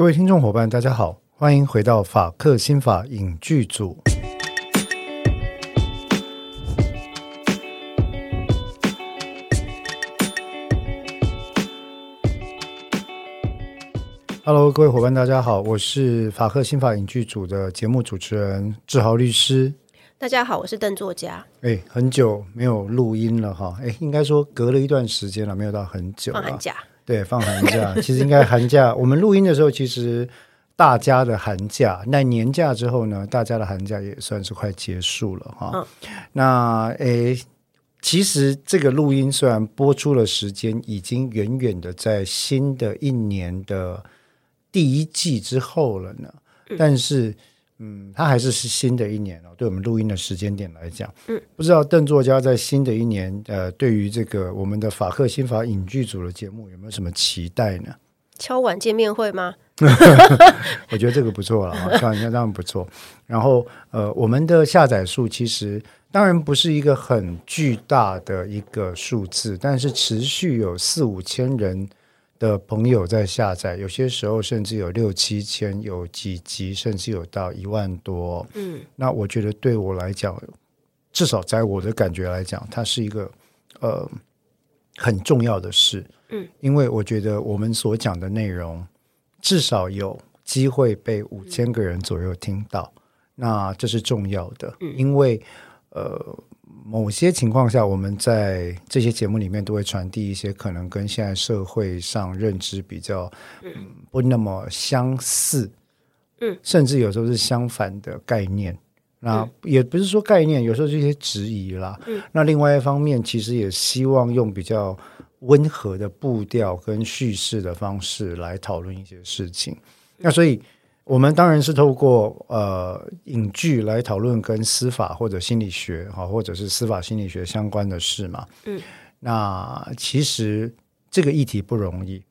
各位听众伙伴，大家好，欢迎回到法克新法影剧组。Hello，各位伙伴，大家好，我是法克新法影剧组的节目主持人志豪律师。大家好，我是邓作家。哎，很久没有录音了哈，哎，应该说隔了一段时间了，没有到很久。放寒假。对，放寒假，其实应该寒假。我们录音的时候，其实大家的寒假，那年假之后呢，大家的寒假也算是快结束了哈。嗯、那诶，其实这个录音虽然播出了时间，已经远远的在新的一年的第一季之后了呢，嗯、但是。嗯，它还是是新的一年哦。对我们录音的时间点来讲，嗯，不知道邓作家在新的一年，呃，对于这个我们的法克新法影剧组的节目有没有什么期待呢？敲碗见面会吗？我觉得这个不错了啊，敲碗见面当然不错。然后，呃，我们的下载数其实当然不是一个很巨大的一个数字，但是持续有四五千人。的朋友在下载，有些时候甚至有六七千，有几集甚至有到一万多。嗯，那我觉得对我来讲，至少在我的感觉来讲，它是一个呃很重要的事。嗯，因为我觉得我们所讲的内容至少有机会被五千个人左右听到，嗯，那这是重要的。嗯，因为呃。某些情况下，我们在这些节目里面都会传递一些可能跟现在社会上认知比较嗯不那么相似，嗯，甚至有时候是相反的概念。那也不是说概念，有时候是一些质疑啦。嗯，那另外一方面，其实也希望用比较温和的步调跟叙事的方式来讨论一些事情。那所以。我们当然是透过呃影剧来讨论跟司法或者心理学哈，或者是司法心理学相关的事嘛。嗯，那其实这个议题不容易。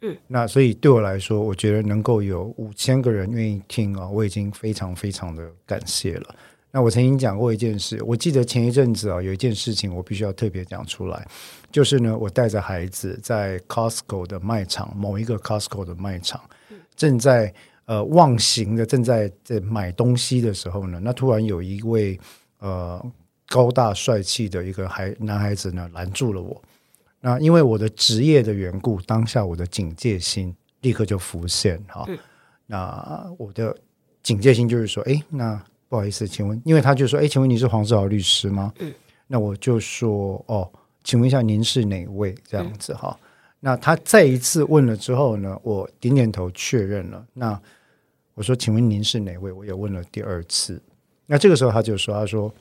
嗯，那所以对我来说，我觉得能够有五千个人愿意听啊，我已经非常非常的感谢了。那我曾经讲过一件事，我记得前一阵子啊，有一件事情我必须要特别讲出来，就是呢，我带着孩子在 Costco 的卖场，某一个 Costco 的卖场，正在。呃，忘形的正在在买东西的时候呢，那突然有一位呃高大帅气的一个孩男孩子呢拦住了我。那因为我的职业的缘故，当下我的警戒心立刻就浮现哈。嗯、那我的警戒心就是说，哎，那不好意思，请问，因为他就说，哎，请问你是黄志豪律师吗？嗯，那我就说，哦，请问一下您是哪位？这样子哈。嗯那他再一次问了之后呢，我点点头确认了。那我说：“请问您是哪位？”我也问了第二次。那这个时候他就说：“他说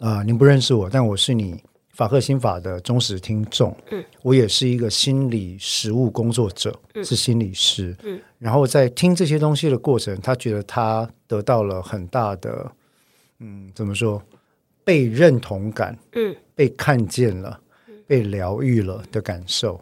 啊、呃，您不认识我，但我是你法赫心法的忠实听众。嗯，我也是一个心理实务工作者，嗯、是心理师。嗯，然后在听这些东西的过程，他觉得他得到了很大的嗯，怎么说被认同感？嗯，被看见了，被疗愈了的感受。”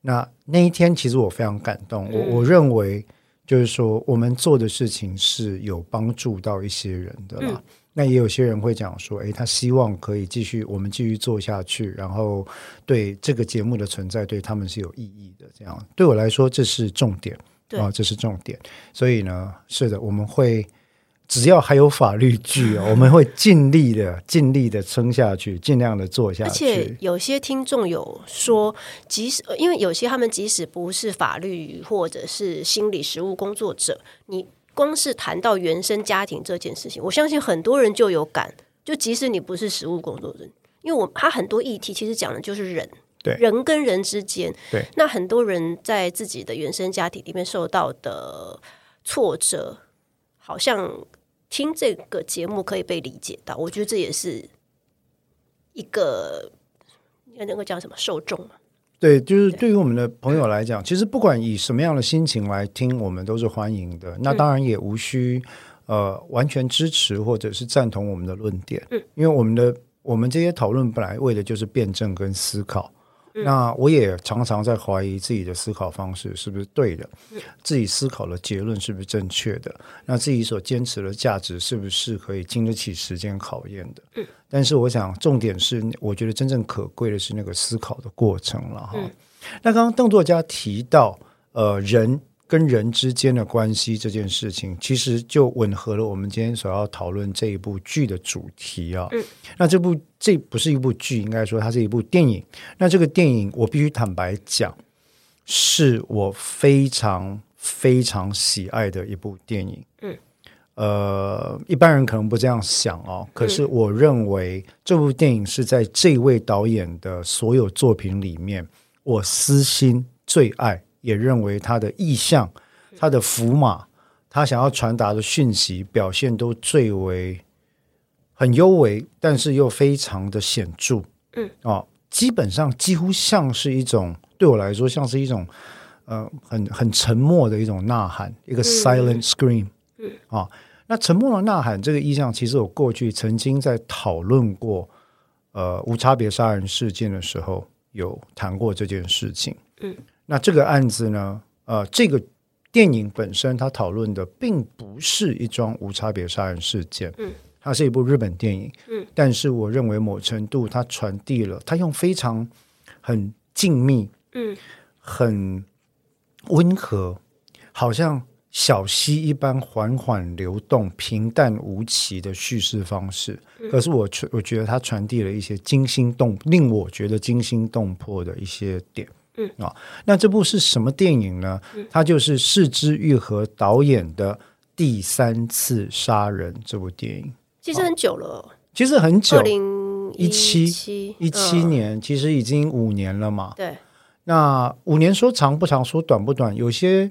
那那一天，其实我非常感动。我我认为，就是说，我们做的事情是有帮助到一些人的啦。嗯、那也有些人会讲说，诶，他希望可以继续，我们继续做下去，然后对这个节目的存在对他们是有意义的。这样对我来说，这是重点啊，这是重点。所以呢，是的，我们会。只要还有法律剧哦，我们会尽力的、尽力的撑下去，尽量的做下去。而且有些听众有说，即使因为有些他们即使不是法律或者是心理实务工作者，你光是谈到原生家庭这件事情，我相信很多人就有感。就即使你不是实务工作者，因为我他很多议题其实讲的就是人，对人跟人之间，对那很多人在自己的原生家庭里面受到的挫折，好像。听这个节目可以被理解到，我觉得这也是一个那个叫什么受众嘛？对，就是对于我们的朋友来讲，其实不管以什么样的心情来听，我们都是欢迎的。那当然也无需呃完全支持或者是赞同我们的论点，嗯，因为我们的我们这些讨论本来为的就是辩证跟思考。那我也常常在怀疑自己的思考方式是不是对的，自己思考的结论是不是正确的，那自己所坚持的价值是不是可以经得起时间考验的？但是我想重点是，我觉得真正可贵的是那个思考的过程了哈。那刚刚邓作家提到，呃，人跟人之间的关系这件事情，其实就吻合了我们今天所要讨论这一部剧的主题啊。嗯，那这部这不是一部剧，应该说它是一部电影。那这个电影，我必须坦白讲，是我非常非常喜爱的一部电影。嗯，呃，一般人可能不这样想哦，可是我认为这部电影是在这位导演的所有作品里面，我私心最爱。也认为他的意象、他的符码、他想要传达的讯息表现都最为很优美，但是又非常的显著。嗯，哦，基本上几乎像是一种对我来说，像是一种呃很很沉默的一种呐喊，一个 silent scream。嗯，啊、哦，那沉默的呐喊这个意象，其实我过去曾经在讨论过呃无差别杀人事件的时候，有谈过这件事情。嗯。那这个案子呢？呃，这个电影本身它讨论的并不是一桩无差别杀人事件，嗯，它是一部日本电影，嗯，但是我认为某程度它传递了，它用非常很静谧，嗯，很温和，好像小溪一般缓缓流动、平淡无奇的叙事方式。可是我我觉得它传递了一些惊心动，令我觉得惊心动魄的一些点。嗯啊，那这部是什么电影呢？它就是是枝裕和导演的《第三次杀人》这部电影。其实很久了，其实很久，二零一七一七年，其实已经五年了嘛。对，那五年说长不长，说短不短。有些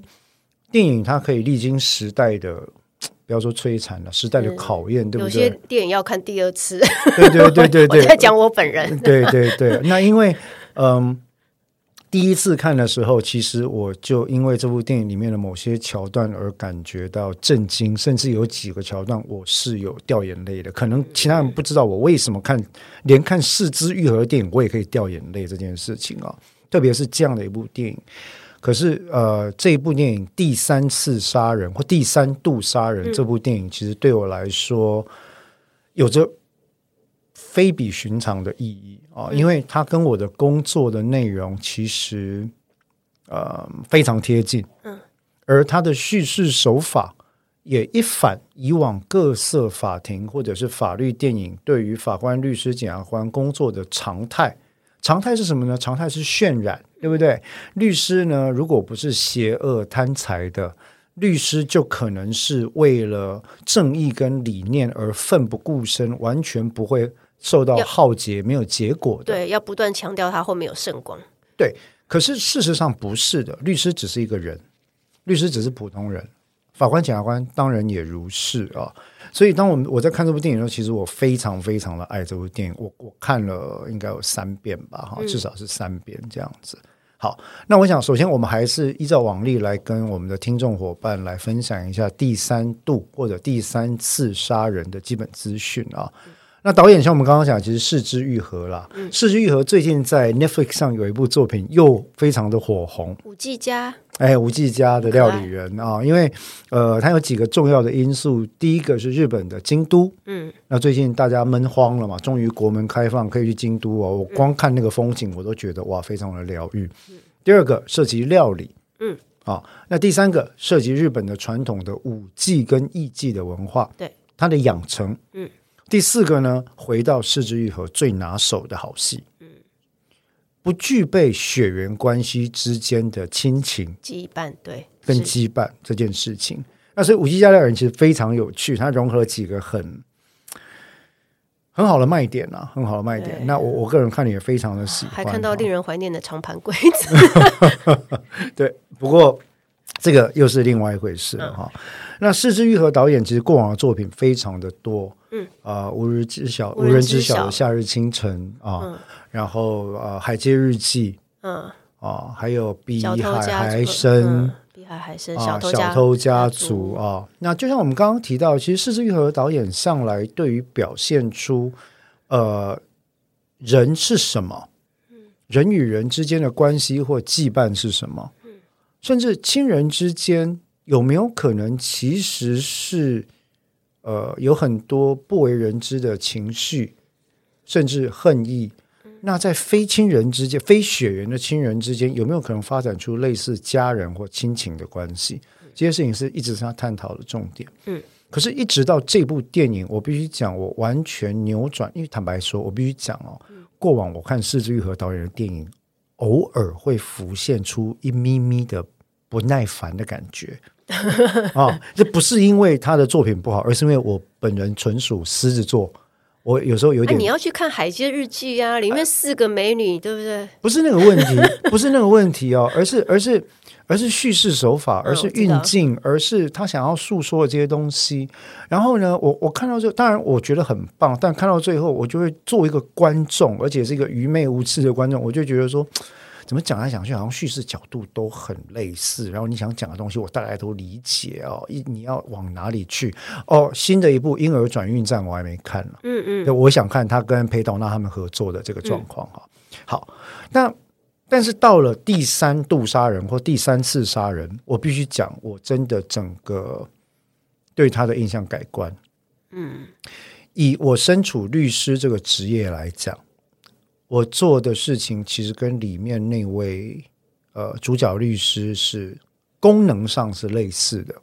电影它可以历经时代的，不要说摧残了，时代的考验，对不对？有些电影要看第二次。对对对对对，我在讲我本人。对对对，那因为嗯。第一次看的时候，其实我就因为这部电影里面的某些桥段而感觉到震惊，甚至有几个桥段我是有掉眼泪的。可能其他人不知道我为什么看，连看四肢愈合的电影我也可以掉眼泪这件事情啊，特别是这样的一部电影。可是呃，这一部电影第三次杀人或第三度杀人这部电影，其实对我来说有着。非比寻常的意义啊，因为它跟我的工作的内容其实呃非常贴近，嗯，而它的叙事手法也一反以往各色法庭或者是法律电影对于法官、律师、检察官工作的常态。常态是什么呢？常态是渲染，对不对？律师呢，如果不是邪恶贪财的，律师就可能是为了正义跟理念而奋不顾身，完全不会。受到浩劫没有结果的，对，要不断强调他后面有圣光。对，可是事实上不是的，律师只是一个人，律师只是普通人，法官、检察官当然也如是啊。所以，当我们我在看这部电影的时候，其实我非常非常的爱这部电影，我我看了应该有三遍吧，哈，至少是三遍这样子。嗯、好，那我想首先我们还是依照往例来跟我们的听众伙伴来分享一下第三度或者第三次杀人的基本资讯啊。嗯那导演像我们刚刚讲，其实是枝裕和啦。嗯，是枝裕和最近在 Netflix 上有一部作品，又非常的火红。五 G 家，哎，舞伎家的料理人啊，因为呃，它有几个重要的因素。第一个是日本的京都，嗯，那最近大家闷慌了嘛，终于国门开放，可以去京都哦。我光看那个风景，我都觉得哇，非常的疗愈。嗯，第二个涉及料理，嗯，啊，那第三个涉及日本的传统的舞伎跟艺伎的文化，对，它的养成，嗯。第四个呢，回到是枝裕和最拿手的好戏，嗯，不具备血缘关系之间的亲情羁绊，对，跟羁绊这件事情。那所以五 G 加料人其实非常有趣，它融合了几个很很好的卖点啊，很好的卖点。那我我个人看了也非常的喜欢，还看到令人怀念的长盘柜子。对，不过这个又是另外一回事了哈。嗯那是枝裕和导演其实过往的作品非常的多，嗯。啊、呃，无人知晓。无人知晓的夏日清晨啊，嗯、然后呃海街日记，嗯。啊，还有比海还深，比海还深，小偷小偷家族啊。那就像我们刚刚提到，其实是枝裕和导演向来对于表现出呃人是什么，人与人之间的关系或羁绊是什么，嗯。甚至亲人之间。有没有可能，其实是呃有很多不为人知的情绪，甚至恨意，那在非亲人之间、非血缘的亲人之间，有没有可能发展出类似家人或亲情的关系？这些事情是一直是他探讨的重点。嗯，可是，一直到这部电影，我必须讲，我完全扭转。因为坦白说，我必须讲哦，过往我看四之玉和导演的电影，偶尔会浮现出一咪咪的不耐烦的感觉。啊，这不是因为他的作品不好，而是因为我本人纯属狮子座。我有时候有点，你要去看《海街日记》啊，里面四个美女，对不对？不是那个问题，不是那个问题哦，而是而是而是叙事手法，而是运镜，而是他想要诉说的这些东西。然后呢，我我看到这，当然我觉得很棒，但看到最后，我就会作为一个观众，而且是一个愚昧无知的观众，我就觉得说。怎么讲来讲去，好像叙事角度都很类似。然后你想讲的东西，我大概都理解哦。一你要往哪里去？哦，新的一部《婴儿转运站》我还没看呢。嗯嗯，我想看他跟裴斗娜他们合作的这个状况哈。嗯、好，那但是到了第三度杀人或第三次杀人，我必须讲，我真的整个对他的印象改观。嗯，以我身处律师这个职业来讲。我做的事情其实跟里面那位呃主角律师是功能上是类似的。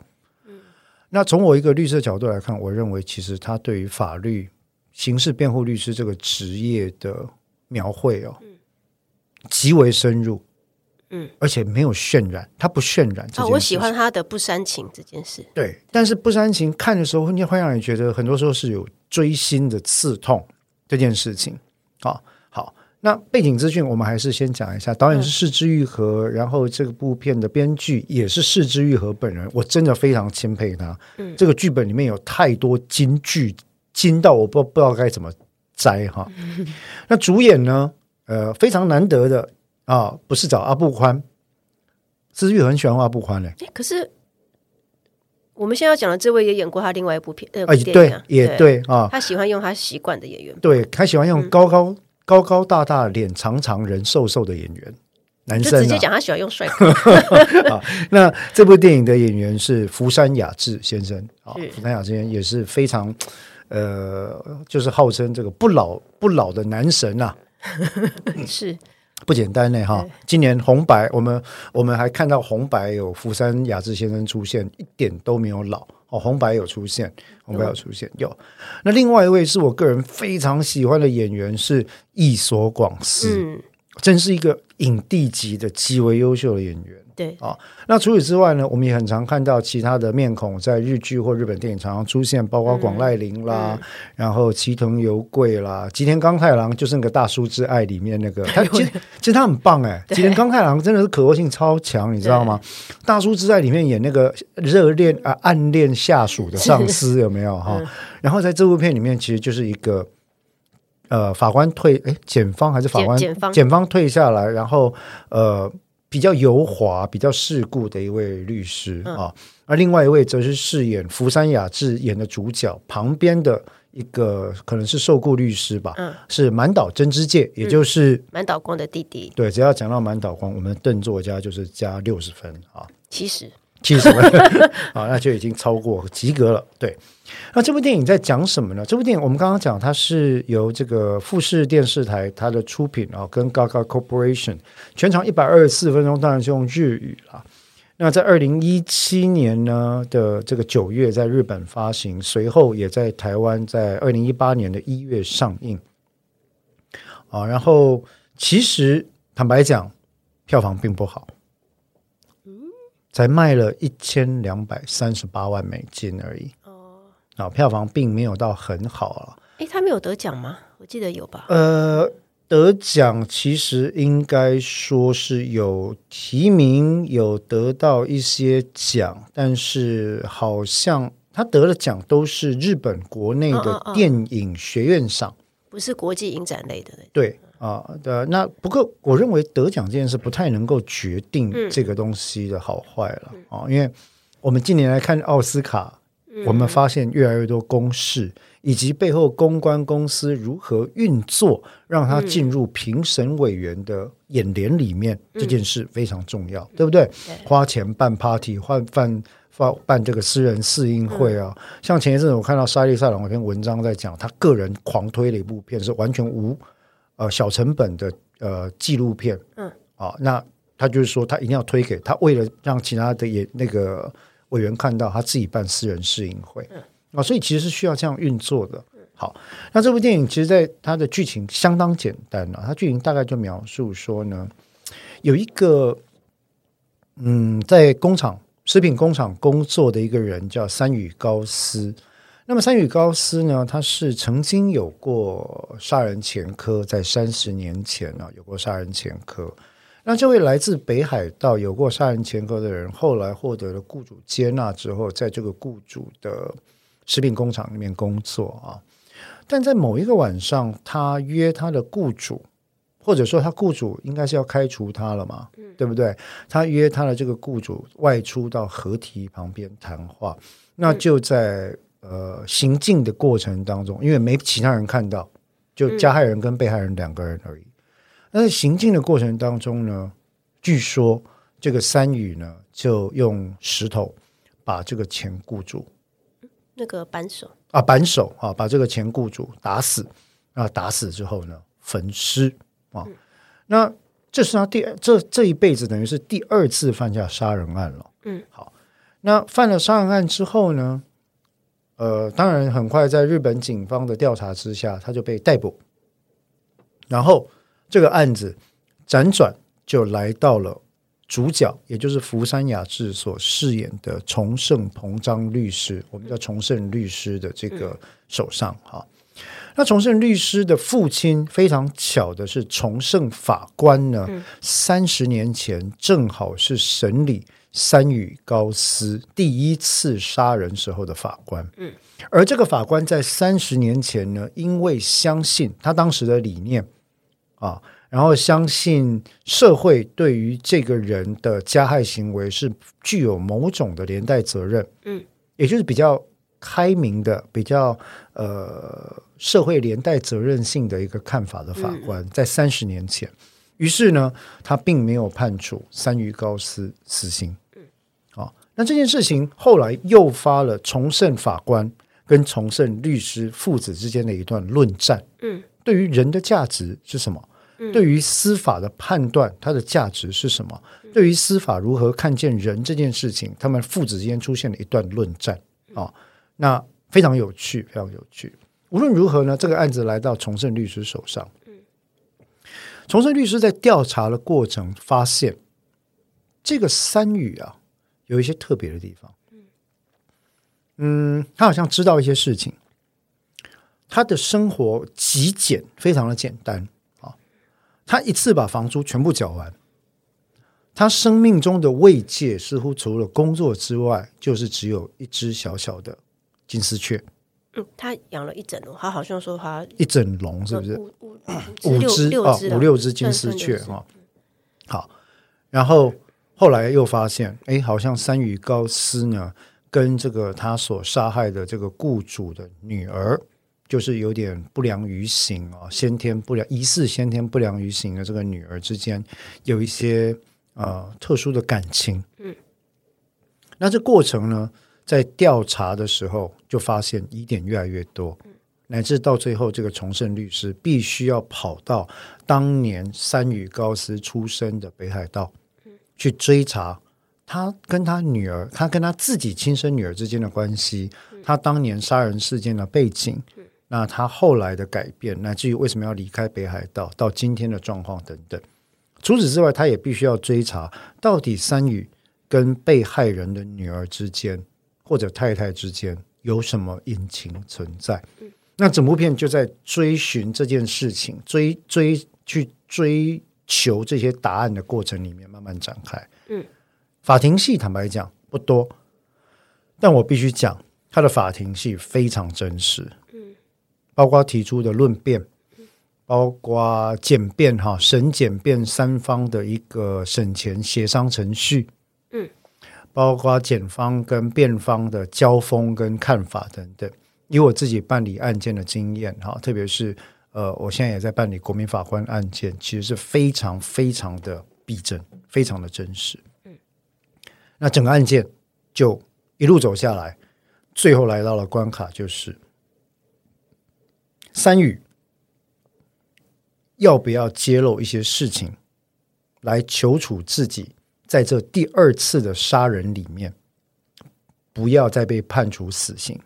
嗯，那从我一个律师的角度来看，我认为其实他对于法律、刑事辩护律师这个职业的描绘哦，嗯，极为深入。嗯，而且没有渲染，他不渲染。啊，我喜欢他的不煽情这件事。对，但是不煽情看的时候，你会让你觉得很多时候是有锥心的刺痛这件事情啊。那背景资讯，我们还是先讲一下。导演是是枝裕和，嗯、然后这个部片的编剧也是是枝裕和本人。我真的非常钦佩他。嗯，这个剧本里面有太多金句，金到我不不知道该怎么摘哈。嗯、那主演呢？呃，非常难得的啊，不是找阿布宽。是枝裕和很喜欢阿布宽嘞。可是我们现在要讲的这位也演过他另外一部片呃，啊，对，也对啊。他喜欢用他习惯的演员，对他喜欢用高高。嗯高高大大、脸长长、人瘦瘦的演员，男生、啊、直接讲他喜欢用帅哥。啊，那这部电影的演员是福山雅治先生。啊，福山雅治先生也是非常呃，就是号称这个不老不老的男神呐、啊，是。不简单呢哈。今年红白，我们我们还看到红白有福山雅治先生出现，一点都没有老。哦，红白有出现，红白有出现，有。那另外一位是我个人非常喜欢的演员是役所广司，嗯，真是一个影帝级的极为优秀的演员。对啊，那除此之外呢，我们也很常看到其他的面孔在日剧或日本电影常常出现，包括广濑铃啦，然后齐藤由贵啦，吉田钢太郎就是那个大叔之爱里面那个，他其实其实他很棒哎，吉田钢太郎真的是可塑性超强，你知道吗？大叔之爱里面演那个热恋啊暗恋下属的上司有没有哈？嗯、然后在这部片里面，其实就是一个呃法官退哎检方还是法官检方检方退下来，然后呃。比较油滑、比较世故的一位律师、嗯、啊，而另外一位则是饰演福山雅治演的主角旁边的一个可能是受雇律师吧，嗯、是满岛真之介，也就是满岛光的弟弟。对，只要讲到满岛光，我们邓作家就是加六十分啊，七十。七十分 啊，那就已经超过及格了。对，那这部电影在讲什么呢？这部电影我们刚刚讲，它是由这个富士电视台它的出品啊，跟 Gaga Corporation 全长一百二十四分钟，当然是用日语了。那在二零一七年呢的这个九月在日本发行，随后也在台湾在二零一八年的一月上映。啊，然后其实坦白讲，票房并不好。才卖了一千两百三十八万美金而已，啊，票房并没有到很好啊。诶，他没有得奖吗？我记得有吧。呃，得奖其实应该说是有提名，有得到一些奖，但是好像他得了奖都是日本国内的电影学院赏，哦哦哦，不是国际影展类的。对。啊，对，那不过我认为得奖这件事不太能够决定这个东西的好坏了啊，嗯、因为我们近年来看奥斯卡，嗯、我们发现越来越多公式以及背后公关公司如何运作，让它进入评审委员的眼帘里面，嗯、这件事非常重要，嗯、对不对？对花钱办 party，换办办办这个私人试映会啊，嗯、像前一阵子我看到莎莉赛隆有篇文章在讲，他个人狂推的一部片是完全无。呃小成本的呃纪录片，嗯，啊，那他就是说他一定要推给他，为了让其他的也那个委员看到，他自己办私人试映会，嗯，啊，所以其实是需要这样运作的。好，那这部电影其实，在它的剧情相当简单了，它剧情大概就描述说呢，有一个嗯，在工厂食品工厂工作的一个人叫三宇高斯。那么三宇高斯呢，他是曾经有过杀人前科，在三十年前呢，有过杀人前科。那这位来自北海道有过杀人前科的人，后来获得了雇主接纳之后，在这个雇主的食品工厂里面工作啊。但在某一个晚上，他约他的雇主，或者说他雇主应该是要开除他了嘛，对不对？他约他的这个雇主外出到河堤旁边谈话，那就在。呃，行进的过程当中，因为没其他人看到，就加害人跟被害人两个人而已。那在行进的过程当中呢，据说这个三羽呢，就用石头把这个钱固住那个扳手啊，扳手啊，把这个钱固住打死啊，打死之后呢，焚尸啊。嗯、那这是他第这这一辈子等于是第二次犯下杀人案了。嗯，好，那犯了杀人案之后呢？呃，当然，很快在日本警方的调查之下，他就被逮捕。然后这个案子辗转就来到了主角，也就是福山雅治所饰演的重盛彭章律师，我们叫重盛律师的这个手上哈。那重盛律师的父亲非常巧的是，重盛法官呢，三十年前正好是审理。三羽高司第一次杀人时候的法官，嗯，而这个法官在三十年前呢，因为相信他当时的理念啊，然后相信社会对于这个人的加害行为是具有某种的连带责任，嗯，也就是比较开明的、比较呃社会连带责任性的一个看法的法官，在三十年前，于是呢，他并没有判处三宇高司死刑。那这件事情后来诱发了重胜法官跟重胜律师父子之间的一段论战。嗯，对于人的价值是什么？嗯，对于司法的判断，它的价值是什么？对于司法如何看见人这件事情，他们父子之间出现了一段论战。啊，那非常有趣，非常有趣。无论如何呢，这个案子来到重盛律师手上。嗯，重胜律师在调查的过程发现，这个三宇啊。有一些特别的地方，嗯，他好像知道一些事情。他的生活极简，非常的简单啊。他一次把房租全部缴完。他生命中的慰藉似乎除了工作之外，就是只有一只小小的金丝雀。嗯，他养了一整笼，他好像说他一整笼是不是？五五五只啊，五六只金丝雀哈。好，然后。后来又发现，哎，好像山羽高斯呢，跟这个他所杀害的这个雇主的女儿，就是有点不良于行啊，先天不良，疑似先天不良于行的这个女儿之间，有一些呃特殊的感情。嗯，那这过程呢，在调查的时候就发现疑点越来越多，乃至到最后，这个重盛律师必须要跑到当年三羽高斯出生的北海道。去追查他跟他女儿，他跟他自己亲生女儿之间的关系，他当年杀人事件的背景，那他后来的改变，乃至于为什么要离开北海道，到今天的状况等等。除此之外，他也必须要追查到底三宇跟被害人的女儿之间，或者太太之间有什么隐情存在。那整部片就在追寻这件事情，追追去追。求这些答案的过程里面慢慢展开。嗯，法庭戏坦白讲不多，但我必须讲，他的法庭戏非常真实。嗯，包括提出的论辩，包括检辩哈审检辩三方的一个审前协商程序。嗯，包括检方跟辩方的交锋跟看法等等。以我自己办理案件的经验哈，特别是。呃，我现在也在办理国民法官案件，其实是非常非常的逼真，非常的真实。嗯，那整个案件就一路走下来，最后来到了关卡，就是三宇要不要揭露一些事情，来求处自己在这第二次的杀人里面，不要再被判处死刑。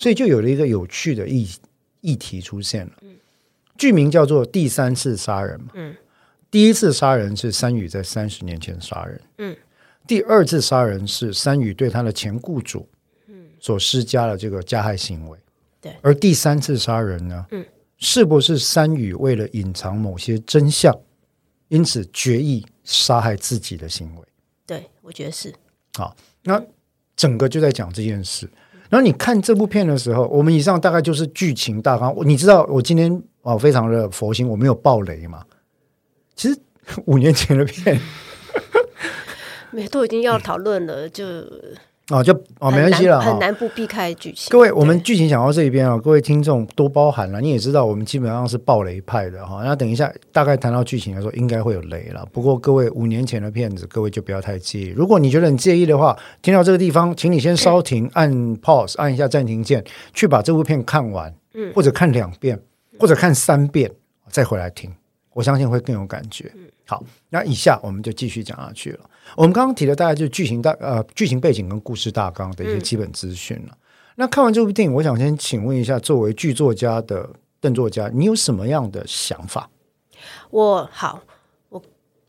所以就有了一个有趣的议议题出现了。剧名叫做《第三次杀人》嘛。嗯。第一次杀人是山宇在三十年前杀人。嗯。第二次杀人是山宇对他的前雇主，嗯，所施加的这个加害行为。对。而第三次杀人呢？嗯。是不是山宇为了隐藏某些真相，因此决意杀害自己的行为？对，我觉得是。好，那整个就在讲这件事。然后你看这部片的时候，我们以上大概就是剧情大纲。你知道我今天啊非常的佛心，我没有爆雷嘛？其实五年前的片，没都已经要讨论了，就。哦，就哦，没关系了，很难不避开剧情。各位，我们剧情讲到这一边啊，各位听众多包涵了。你也知道，我们基本上是暴雷派的哈。那等一下，大概谈到剧情的时候，应该会有雷了。不过，各位五年前的片子，各位就不要太介意。如果你觉得很介意的话，听到这个地方，请你先稍停，按 pause，按一下暂停键，去把这部片看完，嗯，或者看两遍，或者看三遍，再回来听，我相信会更有感觉。好，那以下我们就继续讲下去了。我们刚刚提的大概就是剧情大呃剧情背景跟故事大纲的一些基本资讯了。嗯、那看完这部电影，我想先请问一下，作为剧作家的邓作家，你有什么样的想法？我好，我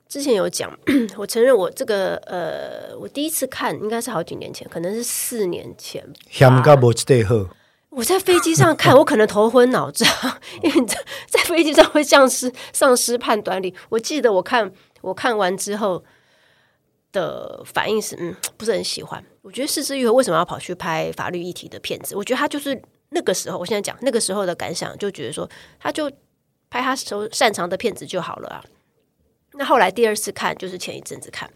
之前有讲，我承认我这个呃，我第一次看应该是好几年前，可能是四年前。我在飞机上看，我可能头昏脑胀，因为在在飞机上会丧失丧失判断力。我记得我看我看完之后的反应是，嗯，不是很喜欢。我觉得是枝裕和为什么要跑去拍法律议题的片子？我觉得他就是那个时候，我现在讲那个时候的感想，就觉得说，他就拍他手擅长的片子就好了啊。那后来第二次看，就是前一阵子看，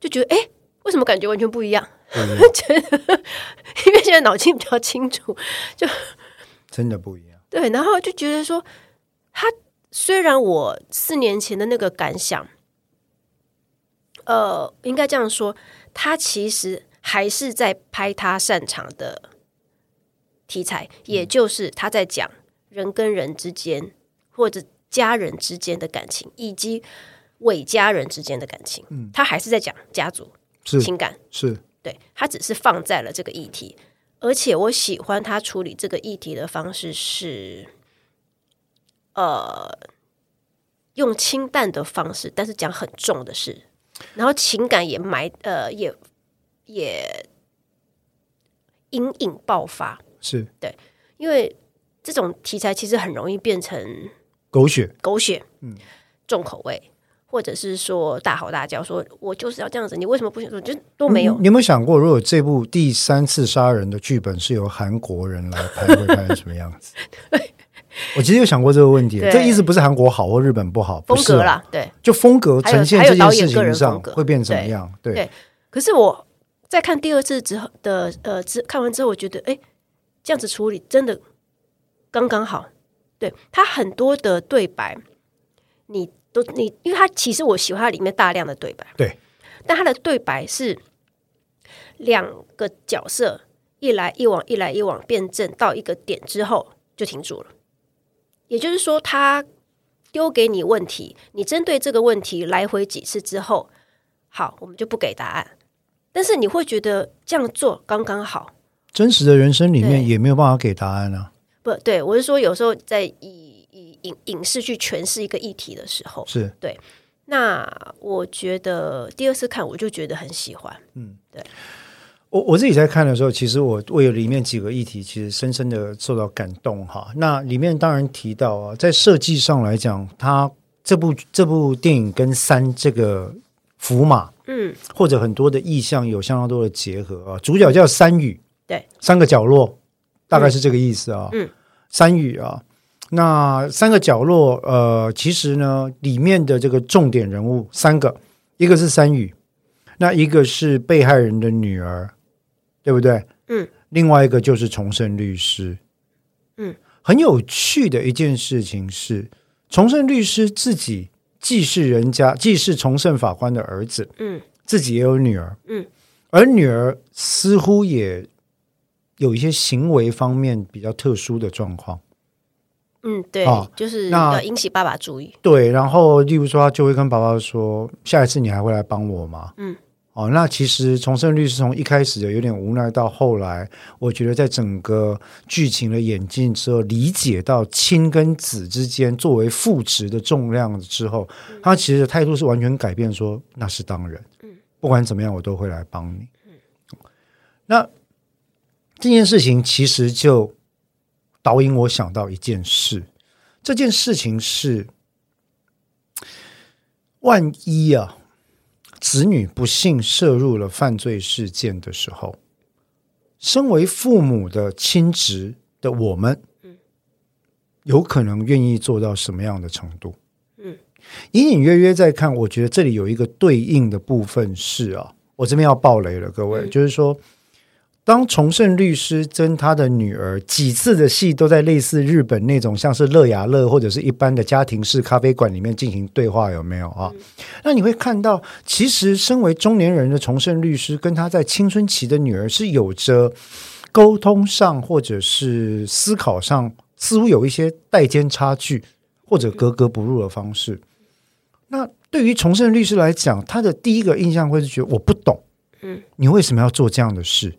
就觉得，哎，为什么感觉完全不一样？觉得，因为现在脑筋比较清楚，就真的不一样。对，然后就觉得说，他虽然我四年前的那个感想，呃，应该这样说，他其实还是在拍他擅长的题材，也就是他在讲人跟人之间，或者家人之间的感情，以及伪家人之间的感情。嗯，他还是在讲家族情感是。对，他只是放在了这个议题，而且我喜欢他处理这个议题的方式是，呃，用清淡的方式，但是讲很重的事，然后情感也埋，呃，也也隐隐爆发，是对，因为这种题材其实很容易变成狗血，狗血，嗯，重口味。或者是说大吼大叫，说我就是要这样子，你为什么不行？说就都没有。你有没有想过，如果这部第三次杀人的剧本是由韩国人来拍，会拍成什么样子？对 我其实有想过这个问题。这意思不是韩国好或日本不好，不是风格啦，对，就风格呈现这件事情上会变成怎么样？对，对。可是我在看第二次之后的呃，之看完之后，我觉得哎，这样子处理真的刚刚好。对，他很多的对白，你。都你，因为他其实我喜欢他里面大量的对白，对，但他的对白是两个角色一来一往，一来一往辩证到一个点之后就停住了。也就是说，他丢给你问题，你针对这个问题来回几次之后，好，我们就不给答案。但是你会觉得这样做刚刚好。真实的人生里面也没有办法给答案啊。不对，我是说有时候在以。影影视去诠释一个议题的时候，是对。那我觉得第二次看，我就觉得很喜欢。嗯，对。我我自己在看的时候，其实我为了里面几个议题，其实深深的受到感动哈。那里面当然提到啊，在设计上来讲，它这部这部电影跟三这个福马，嗯，或者很多的意象有相当多的结合啊。主角叫三宇，对，三个角落，大概是这个意思啊。嗯，三宇啊。那三个角落，呃，其实呢，里面的这个重点人物三个，一个是三宇，那一个是被害人的女儿，对不对？嗯。另外一个就是崇胜律师。嗯。很有趣的一件事情是，崇胜律师自己既是人家，既是崇胜法官的儿子，嗯，自己也有女儿，嗯，而女儿似乎也有一些行为方面比较特殊的状况。嗯，对，啊、就是要引起爸爸注意。对，然后例如说，他就会跟爸爸说：“下一次你还会来帮我吗？”嗯。哦，那其实重胜律师从一开始的有点无奈，到后来，我觉得在整个剧情的演进之后，理解到亲跟子之间作为父职的重量之后，他其实的态度是完全改变，说那是当然，不管怎么样，我都会来帮你。那这件事情其实就导引我想到一件事，这件事情是万一啊。子女不幸涉入了犯罪事件的时候，身为父母的亲职的我们，有可能愿意做到什么样的程度？嗯，隐隐约约在看，我觉得这里有一个对应的部分是啊，我这边要爆雷了，各位，就是说。当崇盛律师跟他的女儿几次的戏都在类似日本那种像是乐雅乐或者是一般的家庭式咖啡馆里面进行对话，有没有啊？那你会看到，其实身为中年人的崇盛律师跟他在青春期的女儿是有着沟通上或者是思考上似乎有一些代间差距或者格格不入的方式。那对于崇盛律师来讲，他的第一个印象会是觉得我不懂，嗯，你为什么要做这样的事？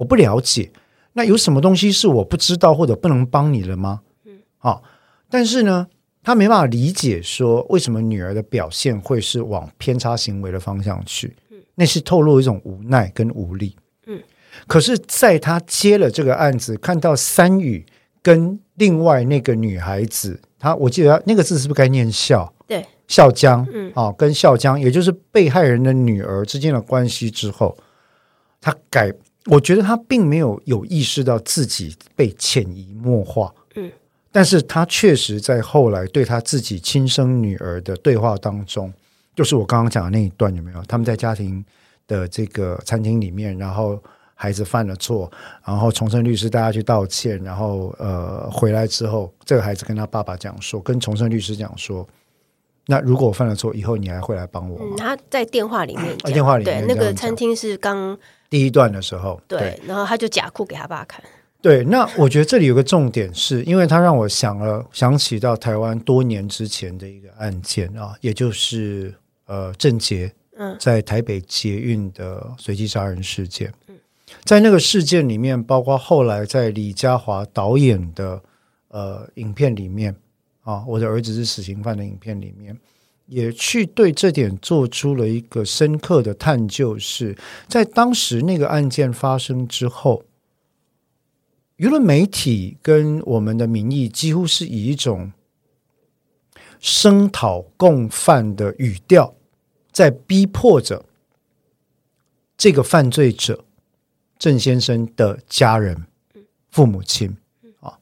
我不了解，那有什么东西是我不知道或者不能帮你的吗？嗯，好，但是呢，他没办法理解说为什么女儿的表现会是往偏差行为的方向去，嗯，那是透露一种无奈跟无力。嗯，可是在他接了这个案子，看到三宇跟另外那个女孩子，他我记得那个字是不是该念笑？对，笑江，嗯，啊，跟笑江，也就是被害人的女儿之间的关系之后，他改。我觉得他并没有有意识到自己被潜移默化，嗯，但是他确实在后来对他自己亲生女儿的对话当中，就是我刚刚讲的那一段有没有？他们在家庭的这个餐厅里面，然后孩子犯了错，然后重生律师带他去道歉，然后呃回来之后，这个孩子跟他爸爸讲说，跟重生律师讲说，那如果我犯了错，以后你还会来帮我吗？嗯，他在电话里面，电话里面对那个餐厅是刚。第一段的时候，对，对，然后他就假哭给他爸看。对，那我觉得这里有个重点是，是因为他让我想了想起到台湾多年之前的一个案件啊，也就是呃郑捷嗯在台北捷运的随机杀人事件。嗯，在那个事件里面，包括后来在李家华导演的呃影片里面啊，我的儿子是死刑犯的影片里面。也去对这点做出了一个深刻的探究，是在当时那个案件发生之后，舆论媒体跟我们的民意几乎是以一种声讨共犯的语调，在逼迫着这个犯罪者郑先生的家人、父母亲啊。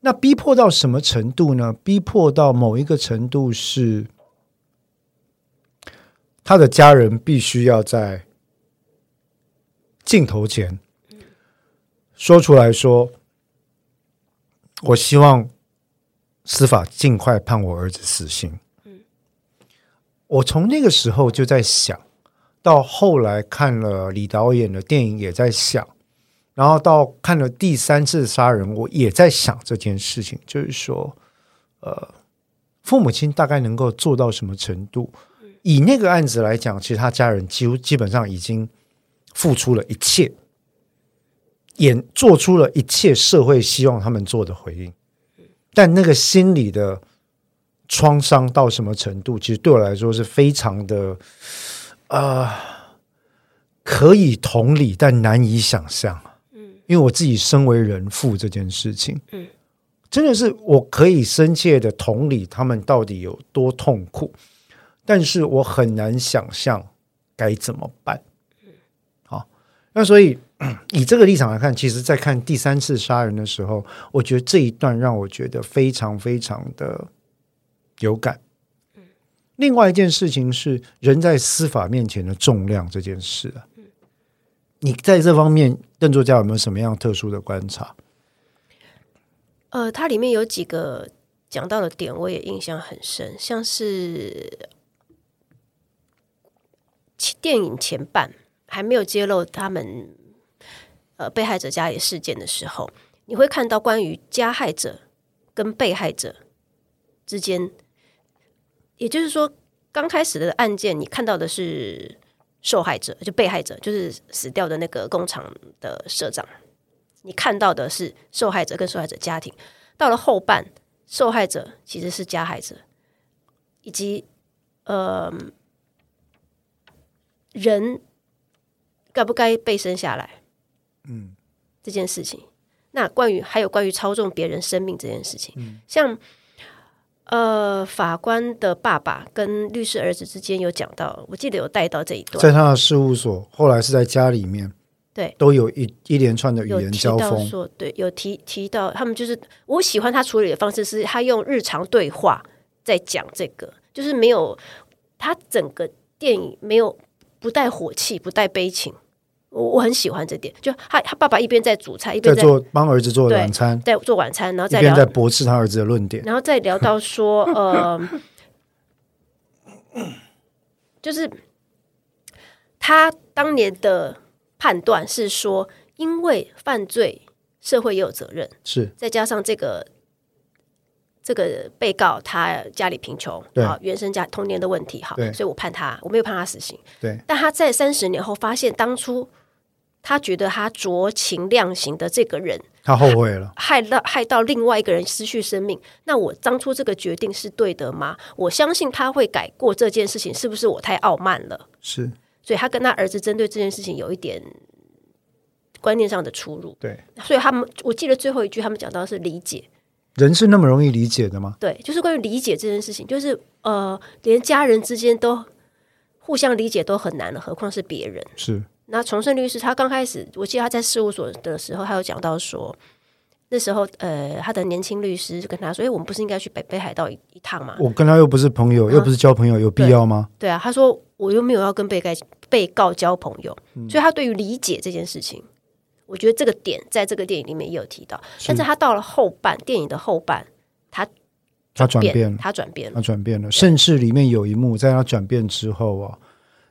那逼迫到什么程度呢？逼迫到某一个程度是。他的家人必须要在镜头前说出来说：“我希望司法尽快判我儿子死刑。”我从那个时候就在想，到后来看了李导演的电影，也在想，然后到看了第三次杀人，我也在想这件事情，就是说，呃，父母亲大概能够做到什么程度？以那个案子来讲，其实他家人几乎基本上已经付出了一切，也做出了一切社会希望他们做的回应。但那个心理的创伤到什么程度，其实对我来说是非常的啊、呃，可以同理，但难以想象。因为我自己身为人父这件事情，真的是我可以深切的同理他们到底有多痛苦。但是我很难想象该怎么办。好，那所以 以这个立场来看，其实，在看第三次杀人的时候，我觉得这一段让我觉得非常非常的有感。另外一件事情是，人在司法面前的重量这件事啊，你在这方面，邓作家有没有什么样特殊的观察？呃，它里面有几个讲到的点，我也印象很深，像是。电影前半还没有揭露他们呃被害者家里事件的时候，你会看到关于加害者跟被害者之间，也就是说，刚开始的案件，你看到的是受害者，就被害者，就是死掉的那个工厂的社长，你看到的是受害者跟受害者家庭。到了后半，受害者其实是加害者，以及呃，人该不该被生下来？嗯，这件事情。那关于还有关于操纵别人生命这件事情，嗯、像呃法官的爸爸跟律师儿子之间有讲到，我记得有带到这一段，在他的事务所，后来是在家里面，对，都有一一连串的语言交锋。说对，有提提到他们就是我喜欢他处理的方式，是他用日常对话在讲这个，就是没有他整个电影没有不带火气，不带悲情。我我很喜欢这点，就他他爸爸一边在煮菜，一边在，在做帮儿子做晚餐，在做晚餐，然后再聊在驳斥他儿子的论点，然后再聊到说，呃，就是他当年的判断是说，因为犯罪，社会也有责任，是。再加上这个这个被告他家里贫穷，好原生家童年的问题，好，所以我判他，我没有判他死刑，对，但他在三十年后发现当初。他觉得他酌情量刑的这个人，他后悔了，害到害到另外一个人失去生命。那我当初这个决定是对的吗？我相信他会改过这件事情，是不是我太傲慢了？是，所以他跟他儿子针对这件事情有一点观念上的出入。对，所以他们我记得最后一句他们讲到是理解，人是那么容易理解的吗？对，就是关于理解这件事情，就是呃，连家人之间都互相理解都很难了，何况是别人？是。那重胜律师，他刚开始，我记得他在事务所的时候，他有讲到说，那时候，呃，他的年轻律师就跟他说：“哎，我们不是应该去北北海道一一趟吗？”我跟他又不是朋友，啊、又不是交朋友，有必要吗？对，对啊，他说我又没有要跟被告被告交朋友，嗯、所以他对于理解这件事情，我觉得这个点在这个电影里面也有提到。是但是他到了后半，电影的后半，他他转变，他转变，他转变了，甚至里面有一幕，在他转变之后啊。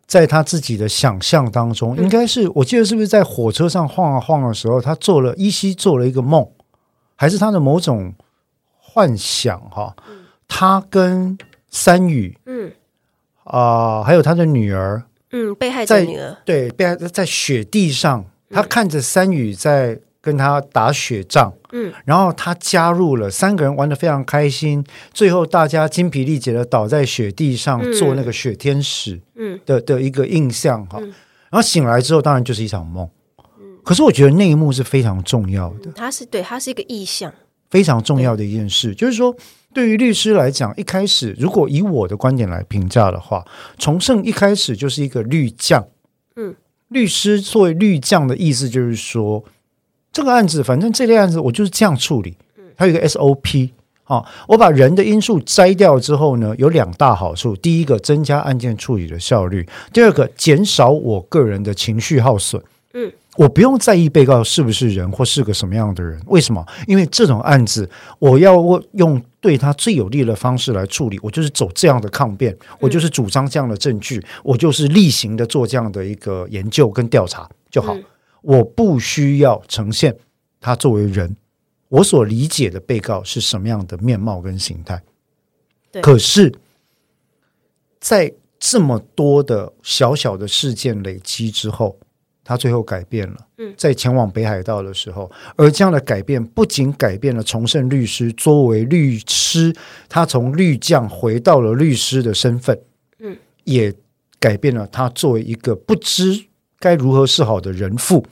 在他自己的想象当中，应该是我记得是不是在火车上晃啊晃的时候，他做了依稀做了一个梦，还是他的某种幻想哈？他跟三宇，嗯啊，还有他的女儿，嗯，被害者女儿，对，被害在雪地上，他看着三宇在。跟他打雪仗，嗯，然后他加入了，三个人玩的非常开心，最后大家精疲力竭的倒在雪地上做那个雪天使，嗯。的的一个印象哈，然后醒来之后当然就是一场梦，嗯，可是我觉得那一幕是非常重要的，他是对，他是一个意象，非常重要的一件事，就是说对于律师来讲，一开始如果以我的观点来评价的话，重胜一开始就是一个律将，嗯，律师作为律将的意思就是说。这个案子，反正这类案子我就是这样处理。它有一个 SOP 啊，我把人的因素摘掉之后呢，有两大好处：第一个，增加案件处理的效率；第二个，减少我个人的情绪耗损。嗯，我不用在意被告是不是人或是个什么样的人。为什么？因为这种案子，我要用对他最有利的方式来处理。我就是走这样的抗辩，我就是主张这样的证据，我就是例行的做这样的一个研究跟调查就好。我不需要呈现他作为人，我所理解的被告是什么样的面貌跟形态。可是，在这么多的小小的事件累积之后，他最后改变了。嗯，在前往北海道的时候，而这样的改变不仅改变了重胜律师作为律师，他从律将回到了律师的身份。嗯，也改变了他作为一个不知。该如何是好的人父，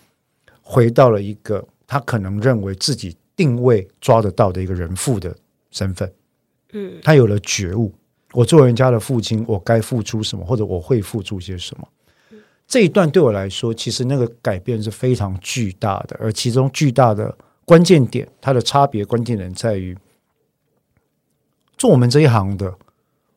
回到了一个他可能认为自己定位抓得到的一个人父的身份。嗯，他有了觉悟。我做人家的父亲，我该付出什么，或者我会付出些什么？这一段对我来说，其实那个改变是非常巨大的。而其中巨大的关键点，它的差别关键点在于，做我们这一行的。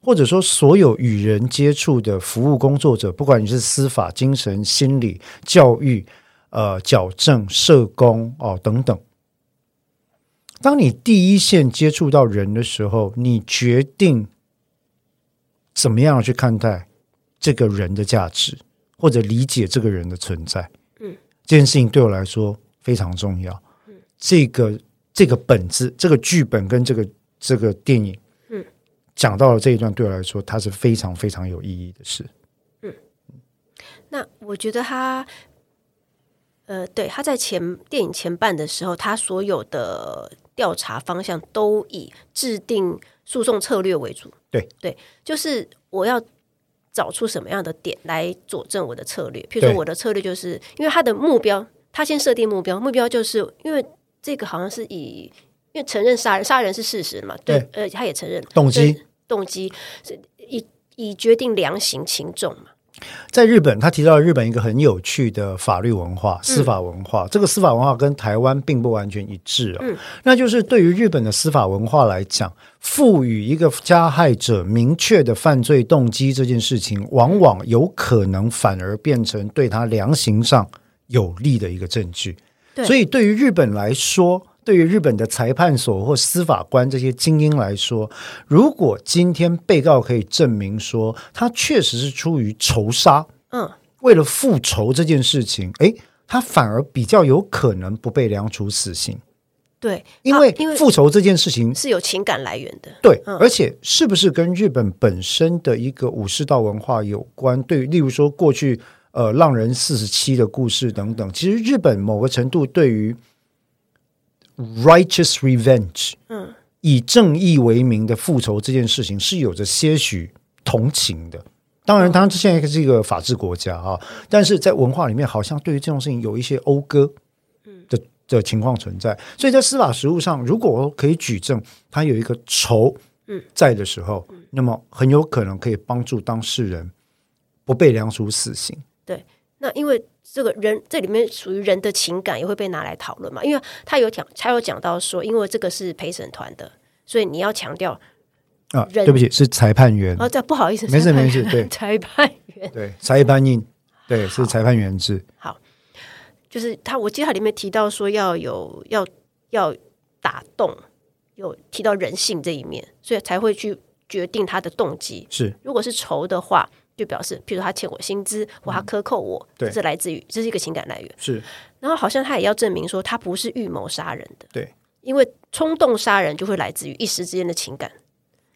或者说，所有与人接触的服务工作者，不管你是司法、精神、心理、教育、呃、矫正、社工哦等等，当你第一线接触到人的时候，你决定怎么样去看待这个人的价值，或者理解这个人的存在。嗯，这件事情对我来说非常重要。嗯，这个这个本子、这个剧本跟这个这个电影，嗯，讲到了这一段，对我来说，它是非常非常有意义的事。嗯，那我觉得他，呃，对，他在前电影前半的时候，他所有的调查方向都以制定诉讼策略为主。对对，就是我要找出什么样的点来佐证我的策略。譬如说，我的策略就是因为他的目标，他先设定目标，目标就是因为。这个好像是以，因为承认杀人杀人是事实嘛，对，对呃，他也承认动机动机是以以决定量刑轻重嘛。在日本，他提到了日本一个很有趣的法律文化、司法文化，嗯、这个司法文化跟台湾并不完全一致啊。嗯，那就是对于日本的司法文化来讲，赋予一个加害者明确的犯罪动机这件事情，往往有可能反而变成对他量刑上有利的一个证据。所以，对于日本来说，对于日本的裁判所或司法官这些精英来说，如果今天被告可以证明说他确实是出于仇杀，嗯，为了复仇这件事情，诶，他反而比较有可能不被量处死刑。对，因为复仇这件事情是有情感来源的。对，而且是不是跟日本本身的一个武士道文化有关？对，例如说过去。呃，浪人四十七的故事等等，其实日本某个程度对于 righteous revenge，嗯，以正义为名的复仇这件事情是有着些许同情的。当然，他现在是一个法治国家啊，但是在文化里面，好像对于这种事情有一些讴歌的的情况存在。所以在司法实务上，如果可以举证他有一个仇在的时候，那么很有可能可以帮助当事人不被量处死刑。对，那因为这个人这里面属于人的情感也会被拿来讨论嘛，因为他有讲，他有讲到说，因为这个是陪审团的，所以你要强调啊，对不起，是裁判员啊，这不好意思，没事没事，对，裁判员，对，裁判员，对，是裁判员制，好，就是他，我记得他里面提到说要有要要打动，有提到人性这一面，所以才会去决定他的动机是，如果是仇的话。就表示，譬如他欠我薪资，或他克扣我，这、嗯、是来自于这是一个情感来源。是，然后好像他也要证明说他不是预谋杀人的。对，因为冲动杀人就会来自于一时之间的情感。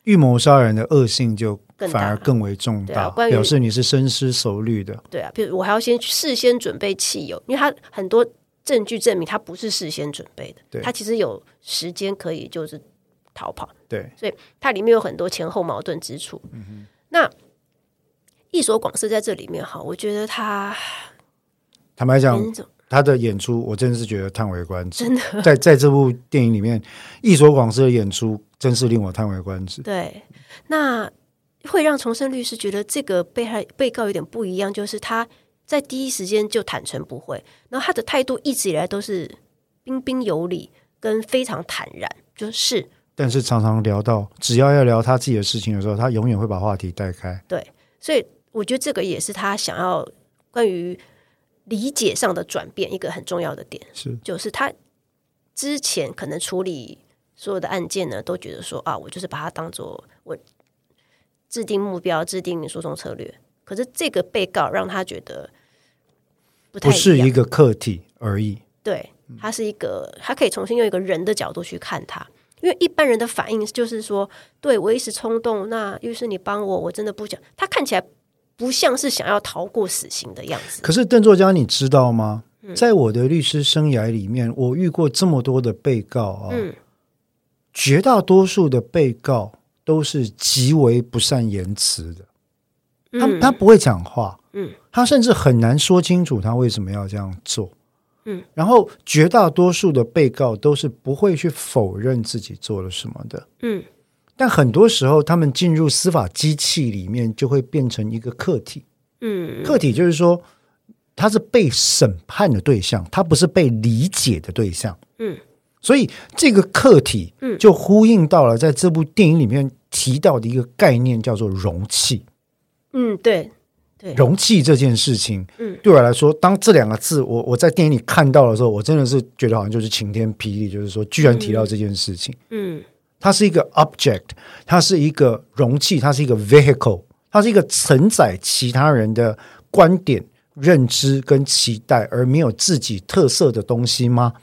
预谋杀人的恶性就反而更为重大，大表示你是深思熟虑的。对啊，比如我还要先事先准备汽油，因为他很多证据证明他不是事先准备的。对，他其实有时间可以就是逃跑。对，所以它里面有很多前后矛盾之处。嗯哼，那。役所广司在这里面哈，我觉得他坦白讲，他的演出我真的是觉得叹为观止。真的，在在这部电影里面，一所广司的演出真是令我叹为观止。对，那会让重生律师觉得这个被害被告有点不一样，就是他在第一时间就坦诚不讳，然后他的态度一直以来都是彬彬有礼，跟非常坦然，就是。但是常常聊到只要要聊他自己的事情的时候，他永远会把话题带开。对，所以。我觉得这个也是他想要关于理解上的转变一个很重要的点，是就是他之前可能处理所有的案件呢，都觉得说啊，我就是把它当做我制定目标、制定诉讼策略。可是这个被告让他觉得不太，不是一个客体而已，对，他是一个，他可以重新用一个人的角度去看他，因为一般人的反应就是说，对我一时冲动，那又是你帮我，我真的不想，他看起来。不像是想要逃过死刑的样子。可是邓作家，你知道吗？嗯、在我的律师生涯里面，我遇过这么多的被告啊，嗯、绝大多数的被告都是极为不善言辞的。他、嗯、他不会讲话，嗯，他甚至很难说清楚他为什么要这样做，嗯。然后绝大多数的被告都是不会去否认自己做了什么的，嗯。但很多时候，他们进入司法机器里面，就会变成一个客体。嗯，客体就是说，他是被审判的对象，他不是被理解的对象。嗯，所以这个客体，嗯，就呼应到了在这部电影里面提到的一个概念，叫做容器。嗯，对，对，容器这件事情，嗯，对我来说，当这两个字我我在电影里看到的时候，我真的是觉得好像就是晴天霹雳，就是说，居然提到这件事情。嗯。嗯它是一个 object，它是一个容器，它是一个 vehicle，它是一个承载其他人的观点、认知跟期待而没有自己特色的东西吗？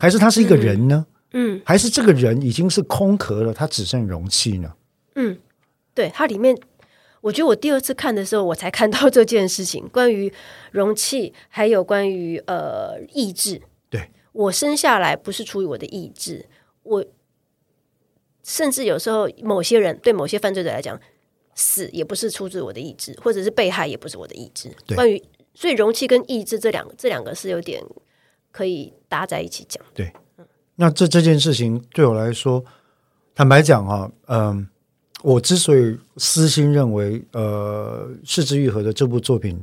还是它是一个人呢？嗯，还是这个人已经是空壳了，他只剩容器呢？嗯，对，它里面，我觉得我第二次看的时候，我才看到这件事情，关于容器，还有关于呃意志。对，我生下来不是出于我的意志，我甚至有时候某些人对某些犯罪者来讲，死也不是出自我的意志，或者是被害也不是我的意志。对，关于所以容器跟意志这两个这两个是有点可以搭在一起讲。对，那这这件事情对我来说，坦白讲啊，嗯、呃。我之所以私心认为，呃，是枝裕和的这部作品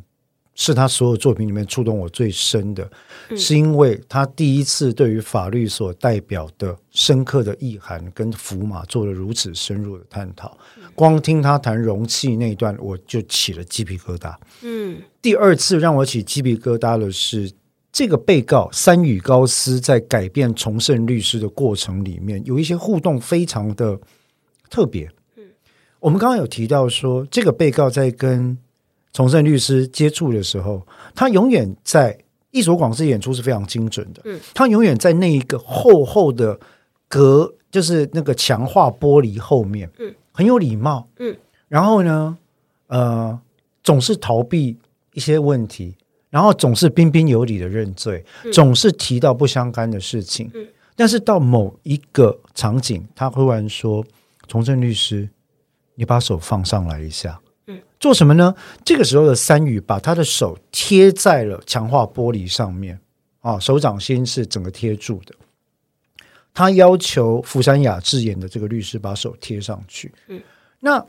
是他所有作品里面触动我最深的，嗯、是因为他第一次对于法律所代表的深刻的意涵跟符码做了如此深入的探讨。嗯、光听他谈容器那一段，我就起了鸡皮疙瘩。嗯，第二次让我起鸡皮疙瘩的是这个被告三宇高斯在改变重胜律师的过程里面，有一些互动非常的特别。嗯我们刚刚有提到说，这个被告在跟崇胜律师接触的时候，他永远在一所广式演出是非常精准的。嗯，他永远在那一个厚厚的隔，就是那个强化玻璃后面，嗯，很有礼貌，嗯，然后呢，呃，总是逃避一些问题，然后总是彬彬有礼的认罪，总是提到不相干的事情。嗯，但是到某一个场景，他忽然说：“崇胜律师。”你把手放上来一下，嗯，做什么呢？这个时候的三宇把他的手贴在了强化玻璃上面，啊，手掌心是整个贴住的。他要求福山雅治演的这个律师把手贴上去，嗯，那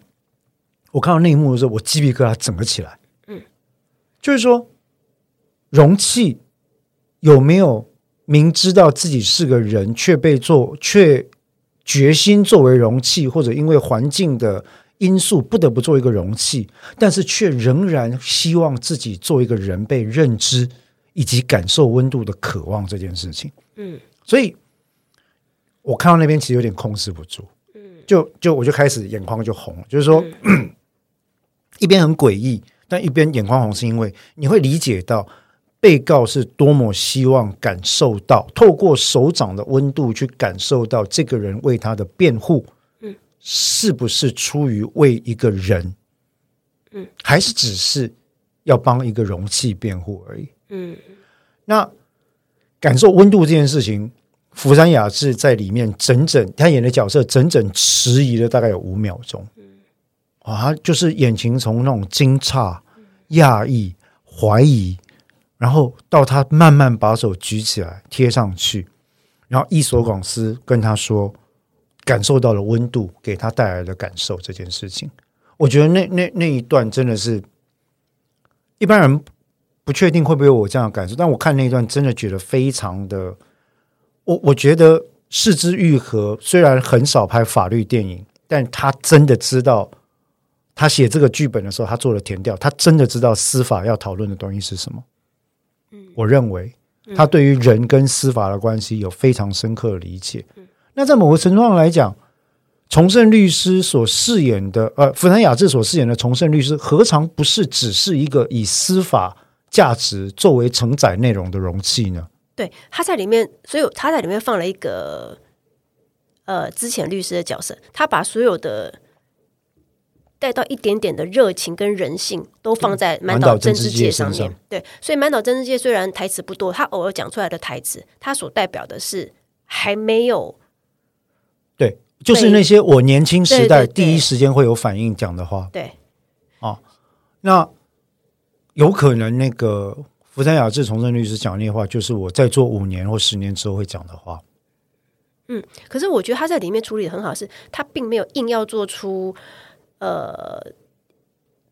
我看到那一幕的时候，我鸡皮疙瘩整个起来，嗯，就是说，容器有没有明知道自己是个人，却被做却。决心作为容器，或者因为环境的因素不得不做一个容器，但是却仍然希望自己做一个人被认知以及感受温度的渴望这件事情。嗯，所以我看到那边其实有点控制不住，嗯，就就我就开始眼眶就红了，就是说、嗯、一边很诡异，但一边眼眶红，是因为你会理解到。被告是多么希望感受到，透过手掌的温度去感受到这个人为他的辩护，嗯，是不是出于为一个人，嗯，还是只是要帮一个容器辩护而已，嗯，那感受温度这件事情，福山雅治在里面整整他演的角色整整迟疑了大概有五秒钟，嗯，啊，他就是眼睛从那种惊诧、讶异、怀疑。然后到他慢慢把手举起来贴上去，然后伊所广司跟他说，感受到了温度给他带来的感受这件事情，我觉得那那那一段真的是一般人不确定会不会有我这样的感受，但我看那一段真的觉得非常的，我我觉得是之愈合虽然很少拍法律电影，但他真的知道他写这个剧本的时候，他做了填调，他真的知道司法要讨论的东西是什么。我认为他对于人跟司法的关系有非常深刻的理解。那在某个程度上来讲，崇盛律师所饰演的，呃，福山雅治所饰演的崇盛律师，何尝不是只是一个以司法价值作为承载内容的容器呢？对，他在里面，所以他在里面放了一个呃，之前律师的角色，他把所有的。带到一点点的热情跟人性，都放在满岛真之介上面。对，所以满岛真之介虽然台词不多，他偶尔讲出来的台词，他所代表的是还没有。对，就是那些我年轻时代第一时间会有反应讲的话。对，哦，那有可能那个福山雅治崇胜律师讲的那些话，就是我在做五年或十年之后会讲的话。嗯，可是我觉得他在里面处理的很好，是他并没有硬要做出。呃，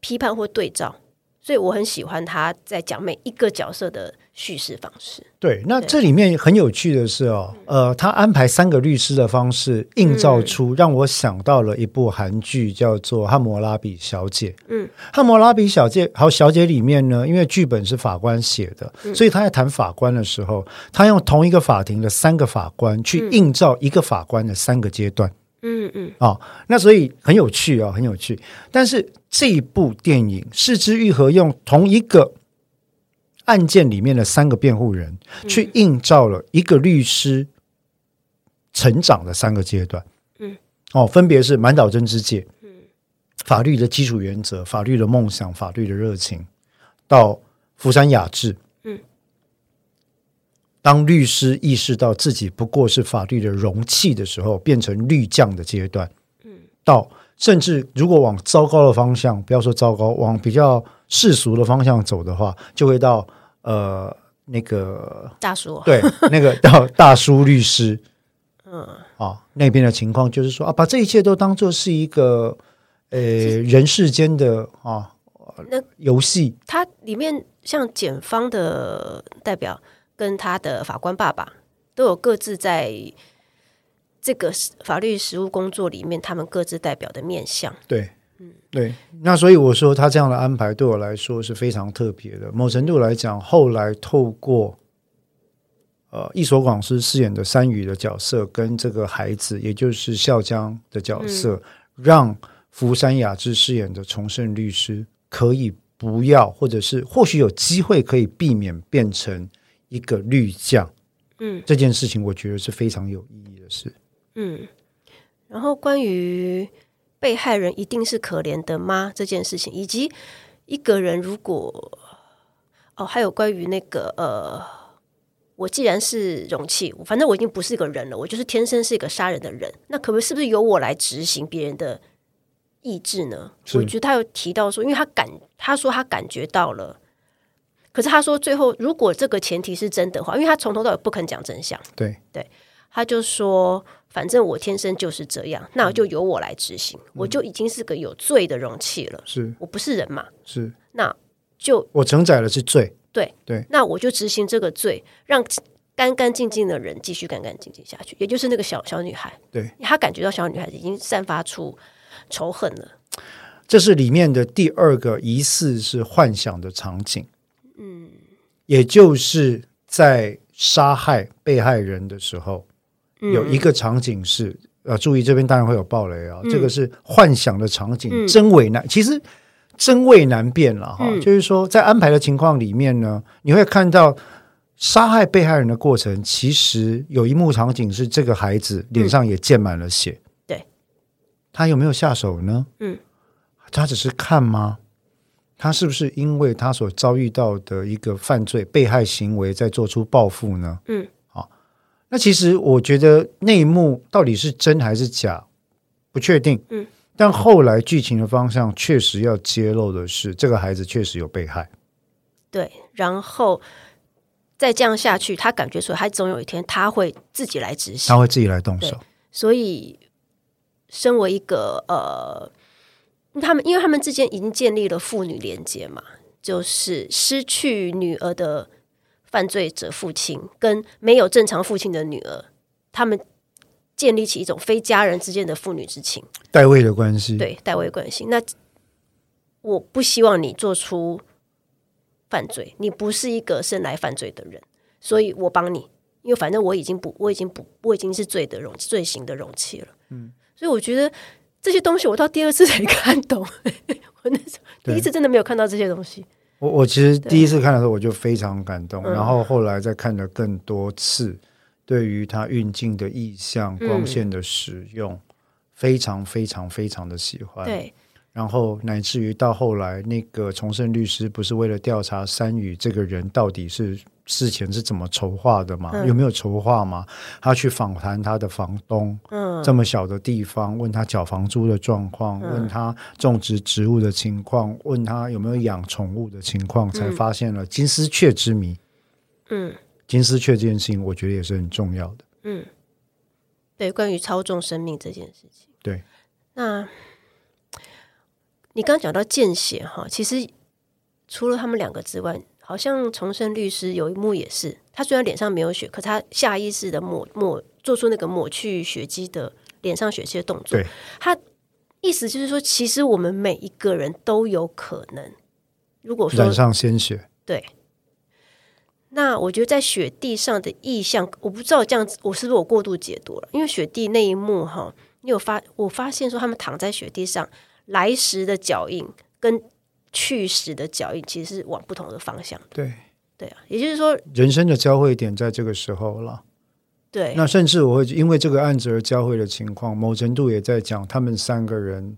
批判或对照，所以我很喜欢他在讲每一个角色的叙事方式。对，那这里面很有趣的是哦，呃，他安排三个律师的方式，映照出让我想到了一部韩剧，叫做《汉摩拉比小姐》。嗯，《汉摩拉比小姐》好，小姐里面呢，因为剧本是法官写的，所以他在谈法官的时候，他用同一个法庭的三个法官去映照一个法官的三个阶段。嗯嗯，啊、哦，那所以很有趣啊、哦，很有趣。但是这一部电影是枝裕和用同一个案件里面的三个辩护人，去映照了一个律师成长的三个阶段。嗯，哦，分别是满岛真之介，嗯，法律的基础原则、法律的梦想、法律的热情，到福山雅治，嗯，当律师意识到自己不过是法律的容器的时候，变成律匠的阶段，嗯，到甚至如果往糟糕的方向，不要说糟糕，往比较世俗的方向走的话，就会到呃。那个大叔对，那个 到大叔律师，嗯啊，那边的情况就是说啊，把这一切都当做是一个呃人世间的啊那游戏。它里面像检方的代表跟他的法官爸爸都有各自在这个法律实务工作里面，他们各自代表的面向。对。对，那所以我说他这样的安排对我来说是非常特别的。某程度来讲，后来透过呃一所广司饰演的三羽的角色跟这个孩子，也就是孝江的角色，嗯、让福山雅治饰演的重盛律师可以不要，或者是或许有机会可以避免变成一个律将。嗯，这件事情我觉得是非常有意义的事。嗯，然后关于。被害人一定是可怜的吗？这件事情，以及一个人如果哦，还有关于那个呃，我既然是容器，反正我已经不是一个人了，我就是天生是一个杀人的人，那可不是不是由我来执行别人的意志呢？我觉得他有提到说，因为他感他说他感觉到了，可是他说最后如果这个前提是真的话，因为他从头到尾不肯讲真相，对对，他就说。反正我天生就是这样，那就由我来执行，嗯、我就已经是个有罪的容器了。是我不是人嘛？是，那就我承载的是罪。对对，那我就执行这个罪，让干干净净的人继续干干净净下去。也就是那个小小女孩，对，她感觉到小女孩已经散发出仇恨了。这是里面的第二个疑似是幻想的场景。嗯，也就是在杀害被害人的时候。有一个场景是，呃，注意这边当然会有暴雷啊，嗯、这个是幻想的场景，嗯、真伪难，其实真伪难辨了哈。嗯、就是说，在安排的情况里面呢，你会看到杀害被害人的过程，其实有一幕场景是这个孩子脸上也溅满了血。嗯、对，他有没有下手呢？嗯，他只是看吗？他是不是因为他所遭遇到的一个犯罪被害行为在做出报复呢？嗯。那其实我觉得那一幕到底是真还是假，不确定。嗯，但后来剧情的方向确实要揭露的是，这个孩子确实有被害。对，然后再这样下去，他感觉说，他总有一天他会自己来执行，他会自己来动手。所以，身为一个呃，他们因为他们之间已经建立了父女连接嘛，就是失去女儿的。犯罪者父亲跟没有正常父亲的女儿，他们建立起一种非家人之间的父女之情，代位的关系。对，代位关系。那我不希望你做出犯罪，你不是一个生来犯罪的人，所以我帮你，因为反正我已经不，我已经不，我已经是罪的容罪行的容器了。嗯，所以我觉得这些东西，我到第二次才 看懂。我那时候第一次真的没有看到这些东西。我我其实第一次看的时候我就非常感动，然后后来再看了更多次，对于他运镜的意象、光线的使用，非常非常非常的喜欢。对，然后乃至于到后来，那个重生律师不是为了调查山宇这个人到底是。事前是怎么筹划的嘛？嗯、有没有筹划嘛？他去访谈他的房东，嗯，这么小的地方，问他缴房租的状况，嗯、问他种植植物的情况，问他有没有养宠物的情况，才发现了金丝雀之谜。嗯，金丝雀这件事情，我觉得也是很重要的。嗯，对，关于操纵生命这件事情，对。那你刚刚讲到见血哈，其实除了他们两个之外。好像重生律师有一幕也是，他虽然脸上没有血，可他下意识的抹抹做出那个抹去血迹的脸上血迹的动作。对，他意思就是说，其实我们每一个人都有可能，如果说染上鲜血，对。那我觉得在雪地上的意象，我不知道这样子，我是不是我过度解读了？因为雪地那一幕哈，你有发我发现说，他们躺在雪地上，来时的脚印跟。去时的脚印其实是往不同的方向。对，对啊，也就是说，人生的交汇点在这个时候了。对，那甚至我会因为这个案子而交汇的情况，某程度也在讲他们三个人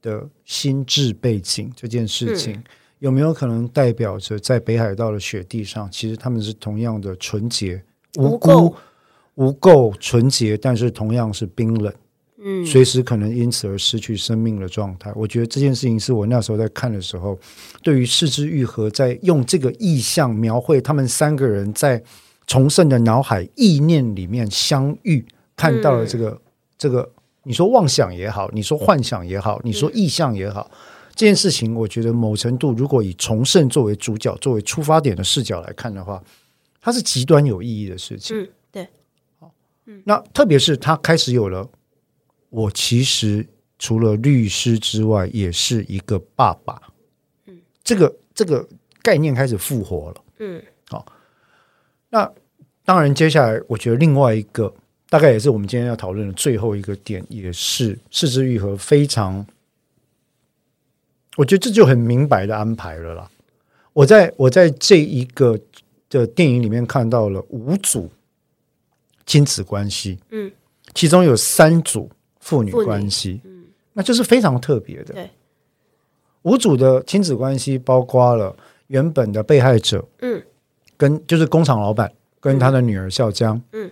的心智背景这件事情，嗯、有没有可能代表着在北海道的雪地上，其实他们是同样的纯洁、无辜、无垢、纯洁，但是同样是冰冷。嗯，随时可能因此而失去生命的状态。我觉得这件事情是我那时候在看的时候，对于四肢愈合在用这个意象描绘他们三个人在重生的脑海意念里面相遇，看到了这个、嗯、这个，你说妄想也好，你说幻想也好，你说意象也好，嗯、这件事情，我觉得某程度如果以重生作为主角、作为出发点的视角来看的话，它是极端有意义的事情。嗯，对。好，嗯，那特别是他开始有了。我其实除了律师之外，也是一个爸爸。嗯，这个这个概念开始复活了。嗯，好。那当然，接下来我觉得另外一个，大概也是我们今天要讨论的最后一个点，也是四肢愈合非常，我觉得这就很明白的安排了啦。我在我在这一个的电影里面看到了五组亲子关系。嗯，其中有三组。父女关系，嗯，那就是非常特别的。对，五组的亲子关系包括了原本的被害者，嗯，跟就是工厂老板跟他的女儿笑江，嗯，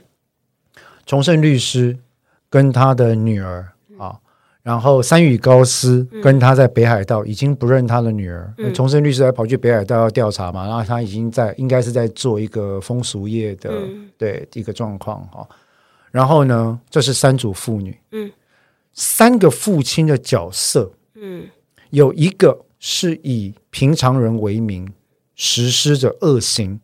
重胜律师跟他的女儿啊，然后三羽高司跟他在北海道已经不认他的女儿，重盛律师还跑去北海道要调查嘛，然后他已经在应该是在做一个风俗业的，对一个状况哈，然后呢，这是三组父女，嗯。三个父亲的角色，嗯，有一个是以平常人为名实施着恶行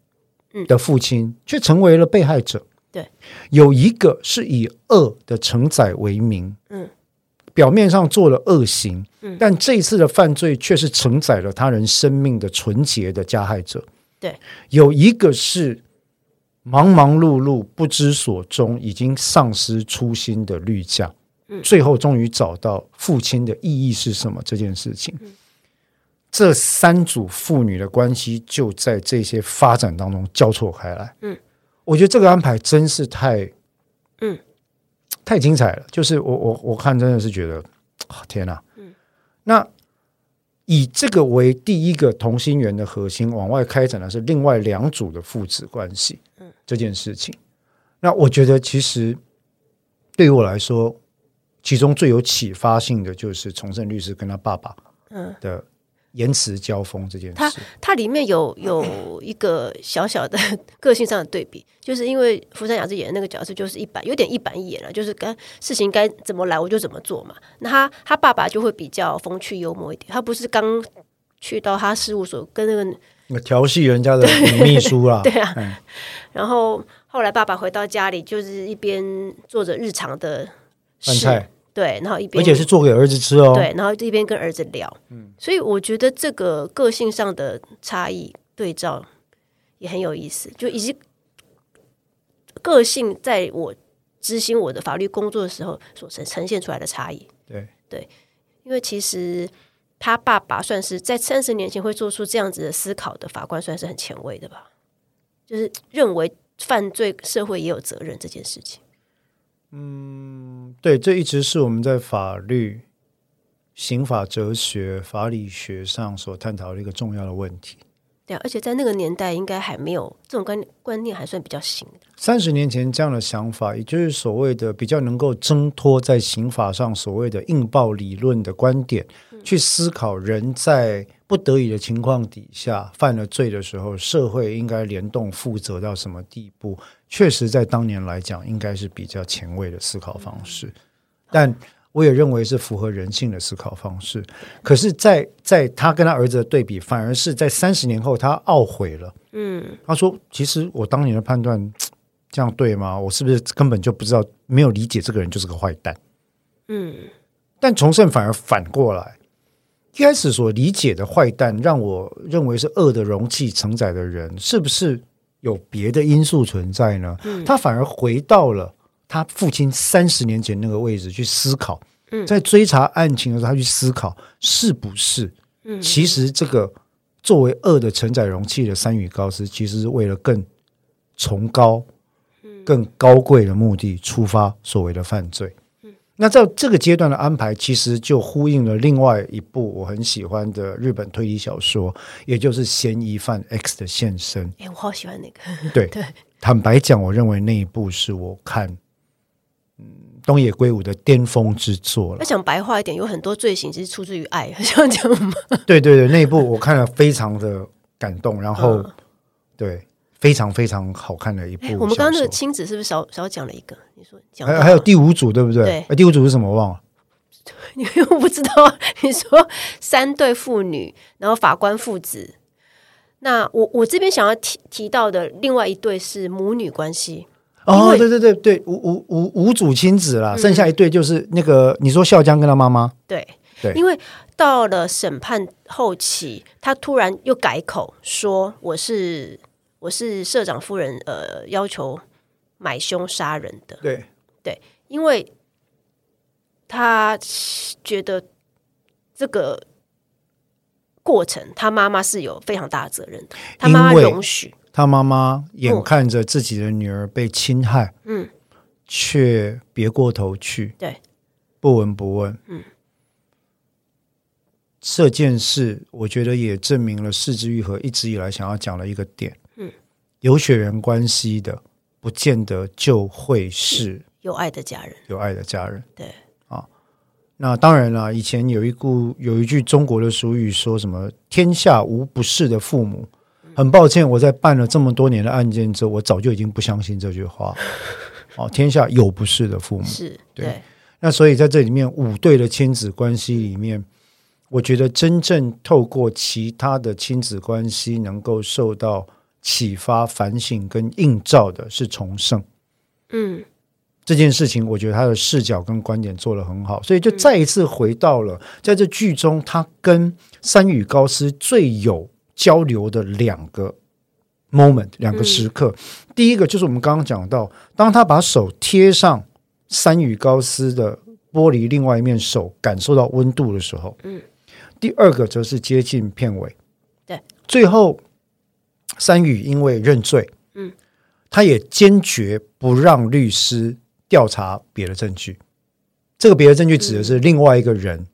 的父亲，却成为了被害者。对，有一个是以恶的承载为名，嗯，表面上做了恶行，嗯，但这一次的犯罪却是承载了他人生命的纯洁的加害者。对，有一个是忙忙碌碌不知所终，已经丧失初心的绿将。最后终于找到父亲的意义是什么这件事情，这三组父女的关系就在这些发展当中交错开来。嗯，我觉得这个安排真是太，嗯，太精彩了。就是我我我看真的是觉得，天哪！嗯，那以这个为第一个同心圆的核心，往外开展的是另外两组的父子关系。嗯，这件事情，那我觉得其实对于我来说。其中最有启发性的就是重盛律师跟他爸爸嗯的言辞交锋这件事。他他里面有有一个小小的个性上的对比，就是因为福山雅治演的那个角色就是一板有点一板一眼了，就是该事情该怎么来我就怎么做嘛。那他他爸爸就会比较风趣幽默一点，他不是刚去到他事务所跟那个调戏人家的女秘书啦，对啊。然后后来爸爸回到家里，就是一边做着日常的饭菜。对，然后一边而且是做给儿子吃哦。对，然后一边跟儿子聊。嗯，所以我觉得这个个性上的差异对照也很有意思，就以及个性在我执行我的法律工作的时候所呈呈现出来的差异。对对，因为其实他爸爸算是在三十年前会做出这样子的思考的法官，算是很前卫的吧？就是认为犯罪社会也有责任这件事情。嗯，对，这一直是我们在法律、刑法哲学、法理学上所探讨的一个重要的问题。对，而且在那个年代，应该还没有这种观观念，还算比较新的。三十年前这样的想法，也就是所谓的比较能够挣脱在刑法上所谓的硬暴理论的观点，嗯、去思考人在不得已的情况底下犯了罪的时候，社会应该联动负责到什么地步？确实，在当年来讲，应该是比较前卫的思考方式，但我也认为是符合人性的思考方式。可是在，在在他跟他儿子的对比，反而是在三十年后，他懊悔了。嗯，他说：“其实我当年的判断这样对吗？我是不是根本就不知道，没有理解这个人就是个坏蛋？”嗯，但重胜反而反过来，一开始所理解的坏蛋，让我认为是恶的容器承载的人，是不是？有别的因素存在呢？嗯，他反而回到了他父亲三十年前那个位置去思考。嗯，在追查案情的时候，他去思考是不是？嗯，其实这个作为恶的承载容器的三羽高斯，其实是为了更崇高、更高贵的目的出发所谓的犯罪。那在这个阶段的安排，其实就呼应了另外一部我很喜欢的日本推理小说，也就是《嫌疑犯 X 的现身》。哎，我好喜欢那个。对 对，坦白讲，我认为那一部是我看嗯东野圭吾的巅峰之作了。那讲白话一点，有很多罪行其实出自于爱，像这样吗？对对对，那一部我看了非常的感动，然后、嗯、对。非常非常好看的一部。我们刚刚那个亲子是不是少少讲了一个？你说讲还还有第五组对不对？对，第五组是什么？我忘了。你我不知道？你说三对父女，然后法官父子。那我我这边想要提提到的另外一对是母女关系。哦，对对对对，五五五五组亲子啦，嗯、剩下一对就是那个你说笑江跟他妈妈。对对，因为到了审判后期，他突然又改口说我是。我是社长夫人，呃，要求买凶杀人的。对对，因为他觉得这个过程，他妈妈是有非常大的责任的。他妈妈容许他妈妈眼看着自己的女儿被侵害，嗯，却别过头去，对，不闻不问，嗯。这件事，我觉得也证明了四肢愈合一直以来想要讲的一个点。有血缘关系的，不见得就会是有爱的家人。有爱的家人，对啊。那当然了，以前有一句有一句中国的俗语，说什么“天下无不是的父母”。很抱歉，我在办了这么多年的案件之后，我早就已经不相信这句话。哦，天下有不是的父母，是对，对。那所以在这里面五对的亲子关系里面，我觉得真正透过其他的亲子关系能够受到。启发、反省跟映照的是重生，嗯，这件事情我觉得他的视角跟观点做得很好，所以就再一次回到了在这剧中，他跟山羽高斯最有交流的两个 moment，两个时刻。第一个就是我们刚刚讲到，当他把手贴上山羽高斯的玻璃另外一面手，感受到温度的时候，嗯，第二个则是接近片尾，对，最后。山宇因为认罪，嗯，他也坚决不让律师调查别的证据。这个别的证据指的是另外一个人，嗯、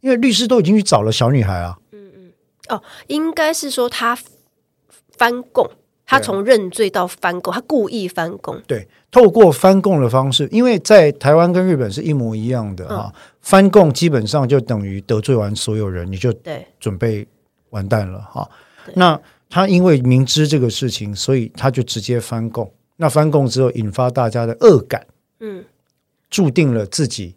因为律师都已经去找了小女孩啊。嗯嗯，哦，应该是说他翻供，他从认罪到翻供，他故意翻供。对，透过翻供的方式，因为在台湾跟日本是一模一样的啊、嗯，翻供基本上就等于得罪完所有人，你就对准备完蛋了哈。那他因为明知这个事情，所以他就直接翻供。那翻供之后，引发大家的恶感，嗯，注定了自己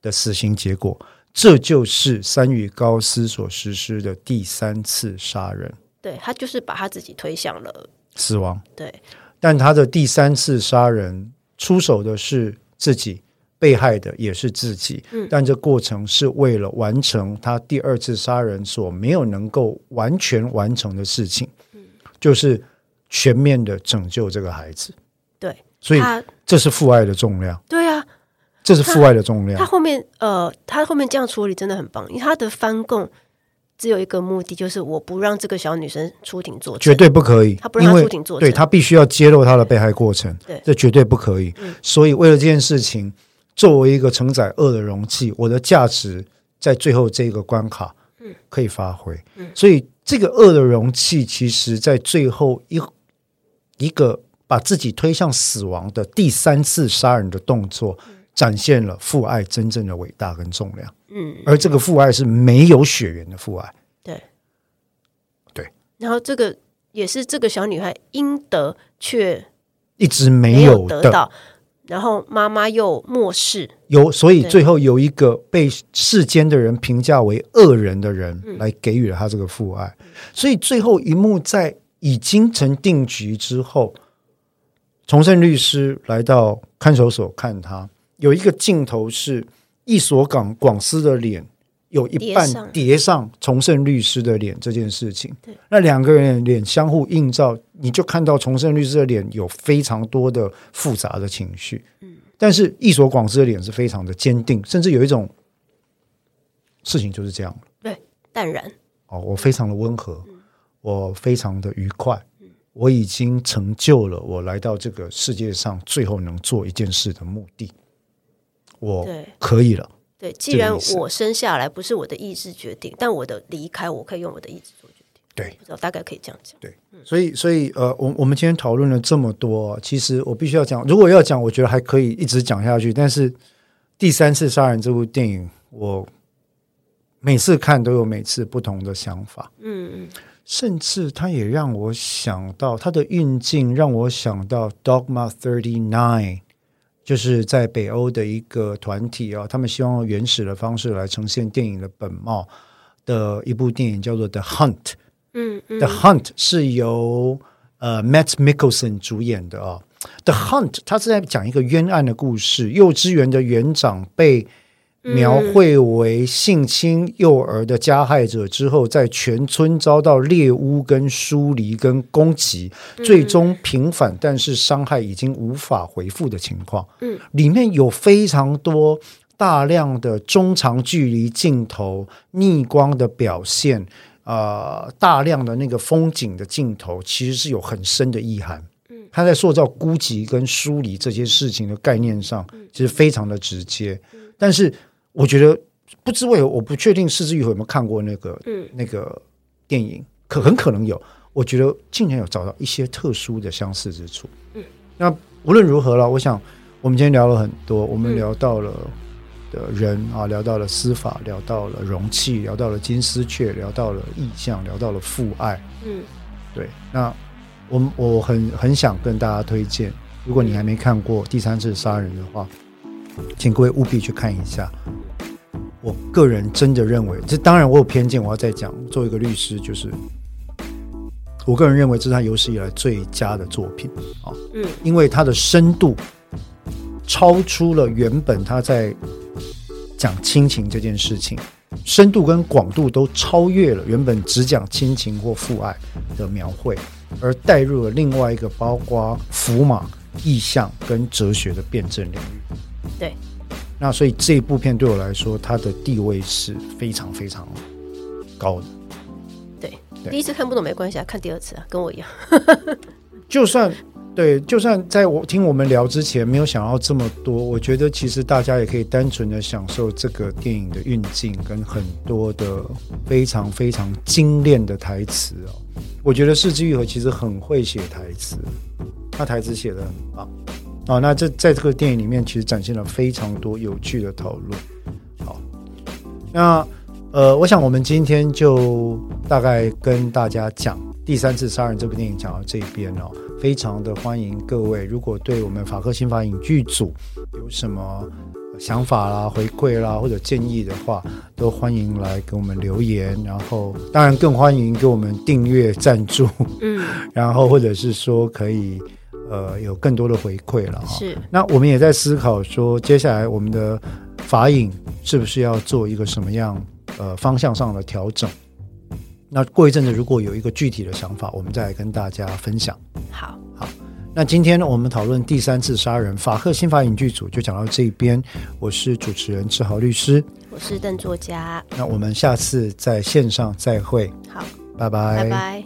的死刑结果。这就是山羽高司所实施的第三次杀人。对，他就是把他自己推向了死亡。对，但他的第三次杀人出手的是自己。被害的也是自己，但这过程是为了完成他第二次杀人所没有能够完全完成的事情，就是全面的拯救这个孩子。对，所以这是父爱的重量。对啊，这是父爱的重量。他后面呃，他后面这样处理真的很棒，因为他的翻供只有一个目的，就是我不让这个小女生出庭作证，绝对不可以。他不让她出庭作证，对，他必须要揭露他的被害过程，对，这绝对不可以。所以为了这件事情。作为一个承载恶的容器，我的价值在最后这个关卡，可以发挥。所以这个恶的容器，其实在最后一一个把自己推向死亡的第三次杀人的动作，展现了父爱真正的伟大跟重量。嗯，而这个父爱是没有血缘的父爱。对，对。然后这个也是这个小女孩应得却一直没有得到。然后妈妈又漠视，有，所以最后有一个被世间的人评价为恶人的人来给予了他这个父爱，所以最后一幕在已经成定局之后，重胜律师来到看守所看他，有一个镜头是一所港广司的脸。有一半叠上。重盛律师的脸这件事情，那两个人脸相互映照，你就看到重盛律师的脸有非常多的复杂的情绪，嗯，但是一所广司的脸是非常的坚定，甚至有一种事情就是这样，对，淡然。哦，我非常的温和，我非常的愉快，我已经成就了我来到这个世界上最后能做一件事的目的，我可以了。对，既然我生下来不是我的意志决定，但我的离开我可以用我的意志做决定。对，大概可以这样讲。对，所以所以呃，我我们今天讨论了这么多，其实我必须要讲，如果要讲，我觉得还可以一直讲下去。但是第三次杀人这部电影，我每次看都有每次不同的想法。嗯嗯。甚至它也让我想到它的运镜，让我想到《Dogma Thirty Nine》，就是在北欧的一个团体啊，他们希望用原始的方式来呈现电影的本貌的一部电影，叫做《The Hunt》。嗯，嗯，《The Hunt》是由呃 Matt Mikkelsen 主演的啊，《The Hunt》他是在讲一个冤案的故事，幼稚园的园长被。描绘为性侵幼儿的加害者之后，在全村遭到猎巫、跟疏离、跟攻击，最终平反，但是伤害已经无法恢复的情况。嗯，里面有非常多大量的中长距离镜头、逆光的表现，啊、呃，大量的那个风景的镜头，其实是有很深的意涵。嗯，他在塑造孤寂跟疏离这些事情的概念上，其实非常的直接，但是。我觉得不知为何，我不确定是枝裕和有没有看过那个、嗯、那个电影，可很可能有。我觉得竟然有找到一些特殊的相似之处。嗯，那无论如何了，我想我们今天聊了很多，我们聊到了的人、嗯、啊，聊到了司法，聊到了容器，聊到了金丝雀，聊到了意象，聊到了父爱。嗯，对。那我我很很想跟大家推荐，如果你还没看过《第三次杀人》的话。请各位务必去看一下。我个人真的认为，这当然我有偏见，我要再讲。作为一个律师，就是我个人认为这是他有史以来最佳的作品啊。嗯，因为他的深度超出了原本他在讲亲情这件事情，深度跟广度都超越了原本只讲亲情或父爱的描绘，而带入了另外一个包括符码、意象跟哲学的辩证领域。对，那所以这部片对我来说，它的地位是非常非常高的。对，对第一次看不懂没关系啊，看第二次啊，跟我一样。就算对，就算在我听我们聊之前没有想到这么多，我觉得其实大家也可以单纯的享受这个电影的运镜跟很多的非常非常精炼的台词哦。我觉得世纪愈合其实很会写台词，他台词写的很棒。好，那这在这个电影里面，其实展现了非常多有趣的讨论。好，那呃，我想我们今天就大概跟大家讲《第三次杀人》这部电影讲到这边哦，非常的欢迎各位，如果对我们法客新法影剧组有什么想法啦、回馈啦或者建议的话，都欢迎来给我们留言。然后，当然更欢迎给我们订阅、赞助，嗯，然后或者是说可以。呃，有更多的回馈了哈。是，那我们也在思考说，接下来我们的法影是不是要做一个什么样呃方向上的调整？那过一阵子如果有一个具体的想法，我们再来跟大家分享。好，好。那今天呢，我们讨论第三次杀人，法客新法影剧组就讲到这边。我是主持人志豪律师，我是邓作家。那我们下次在线上再会。好，拜拜，拜拜。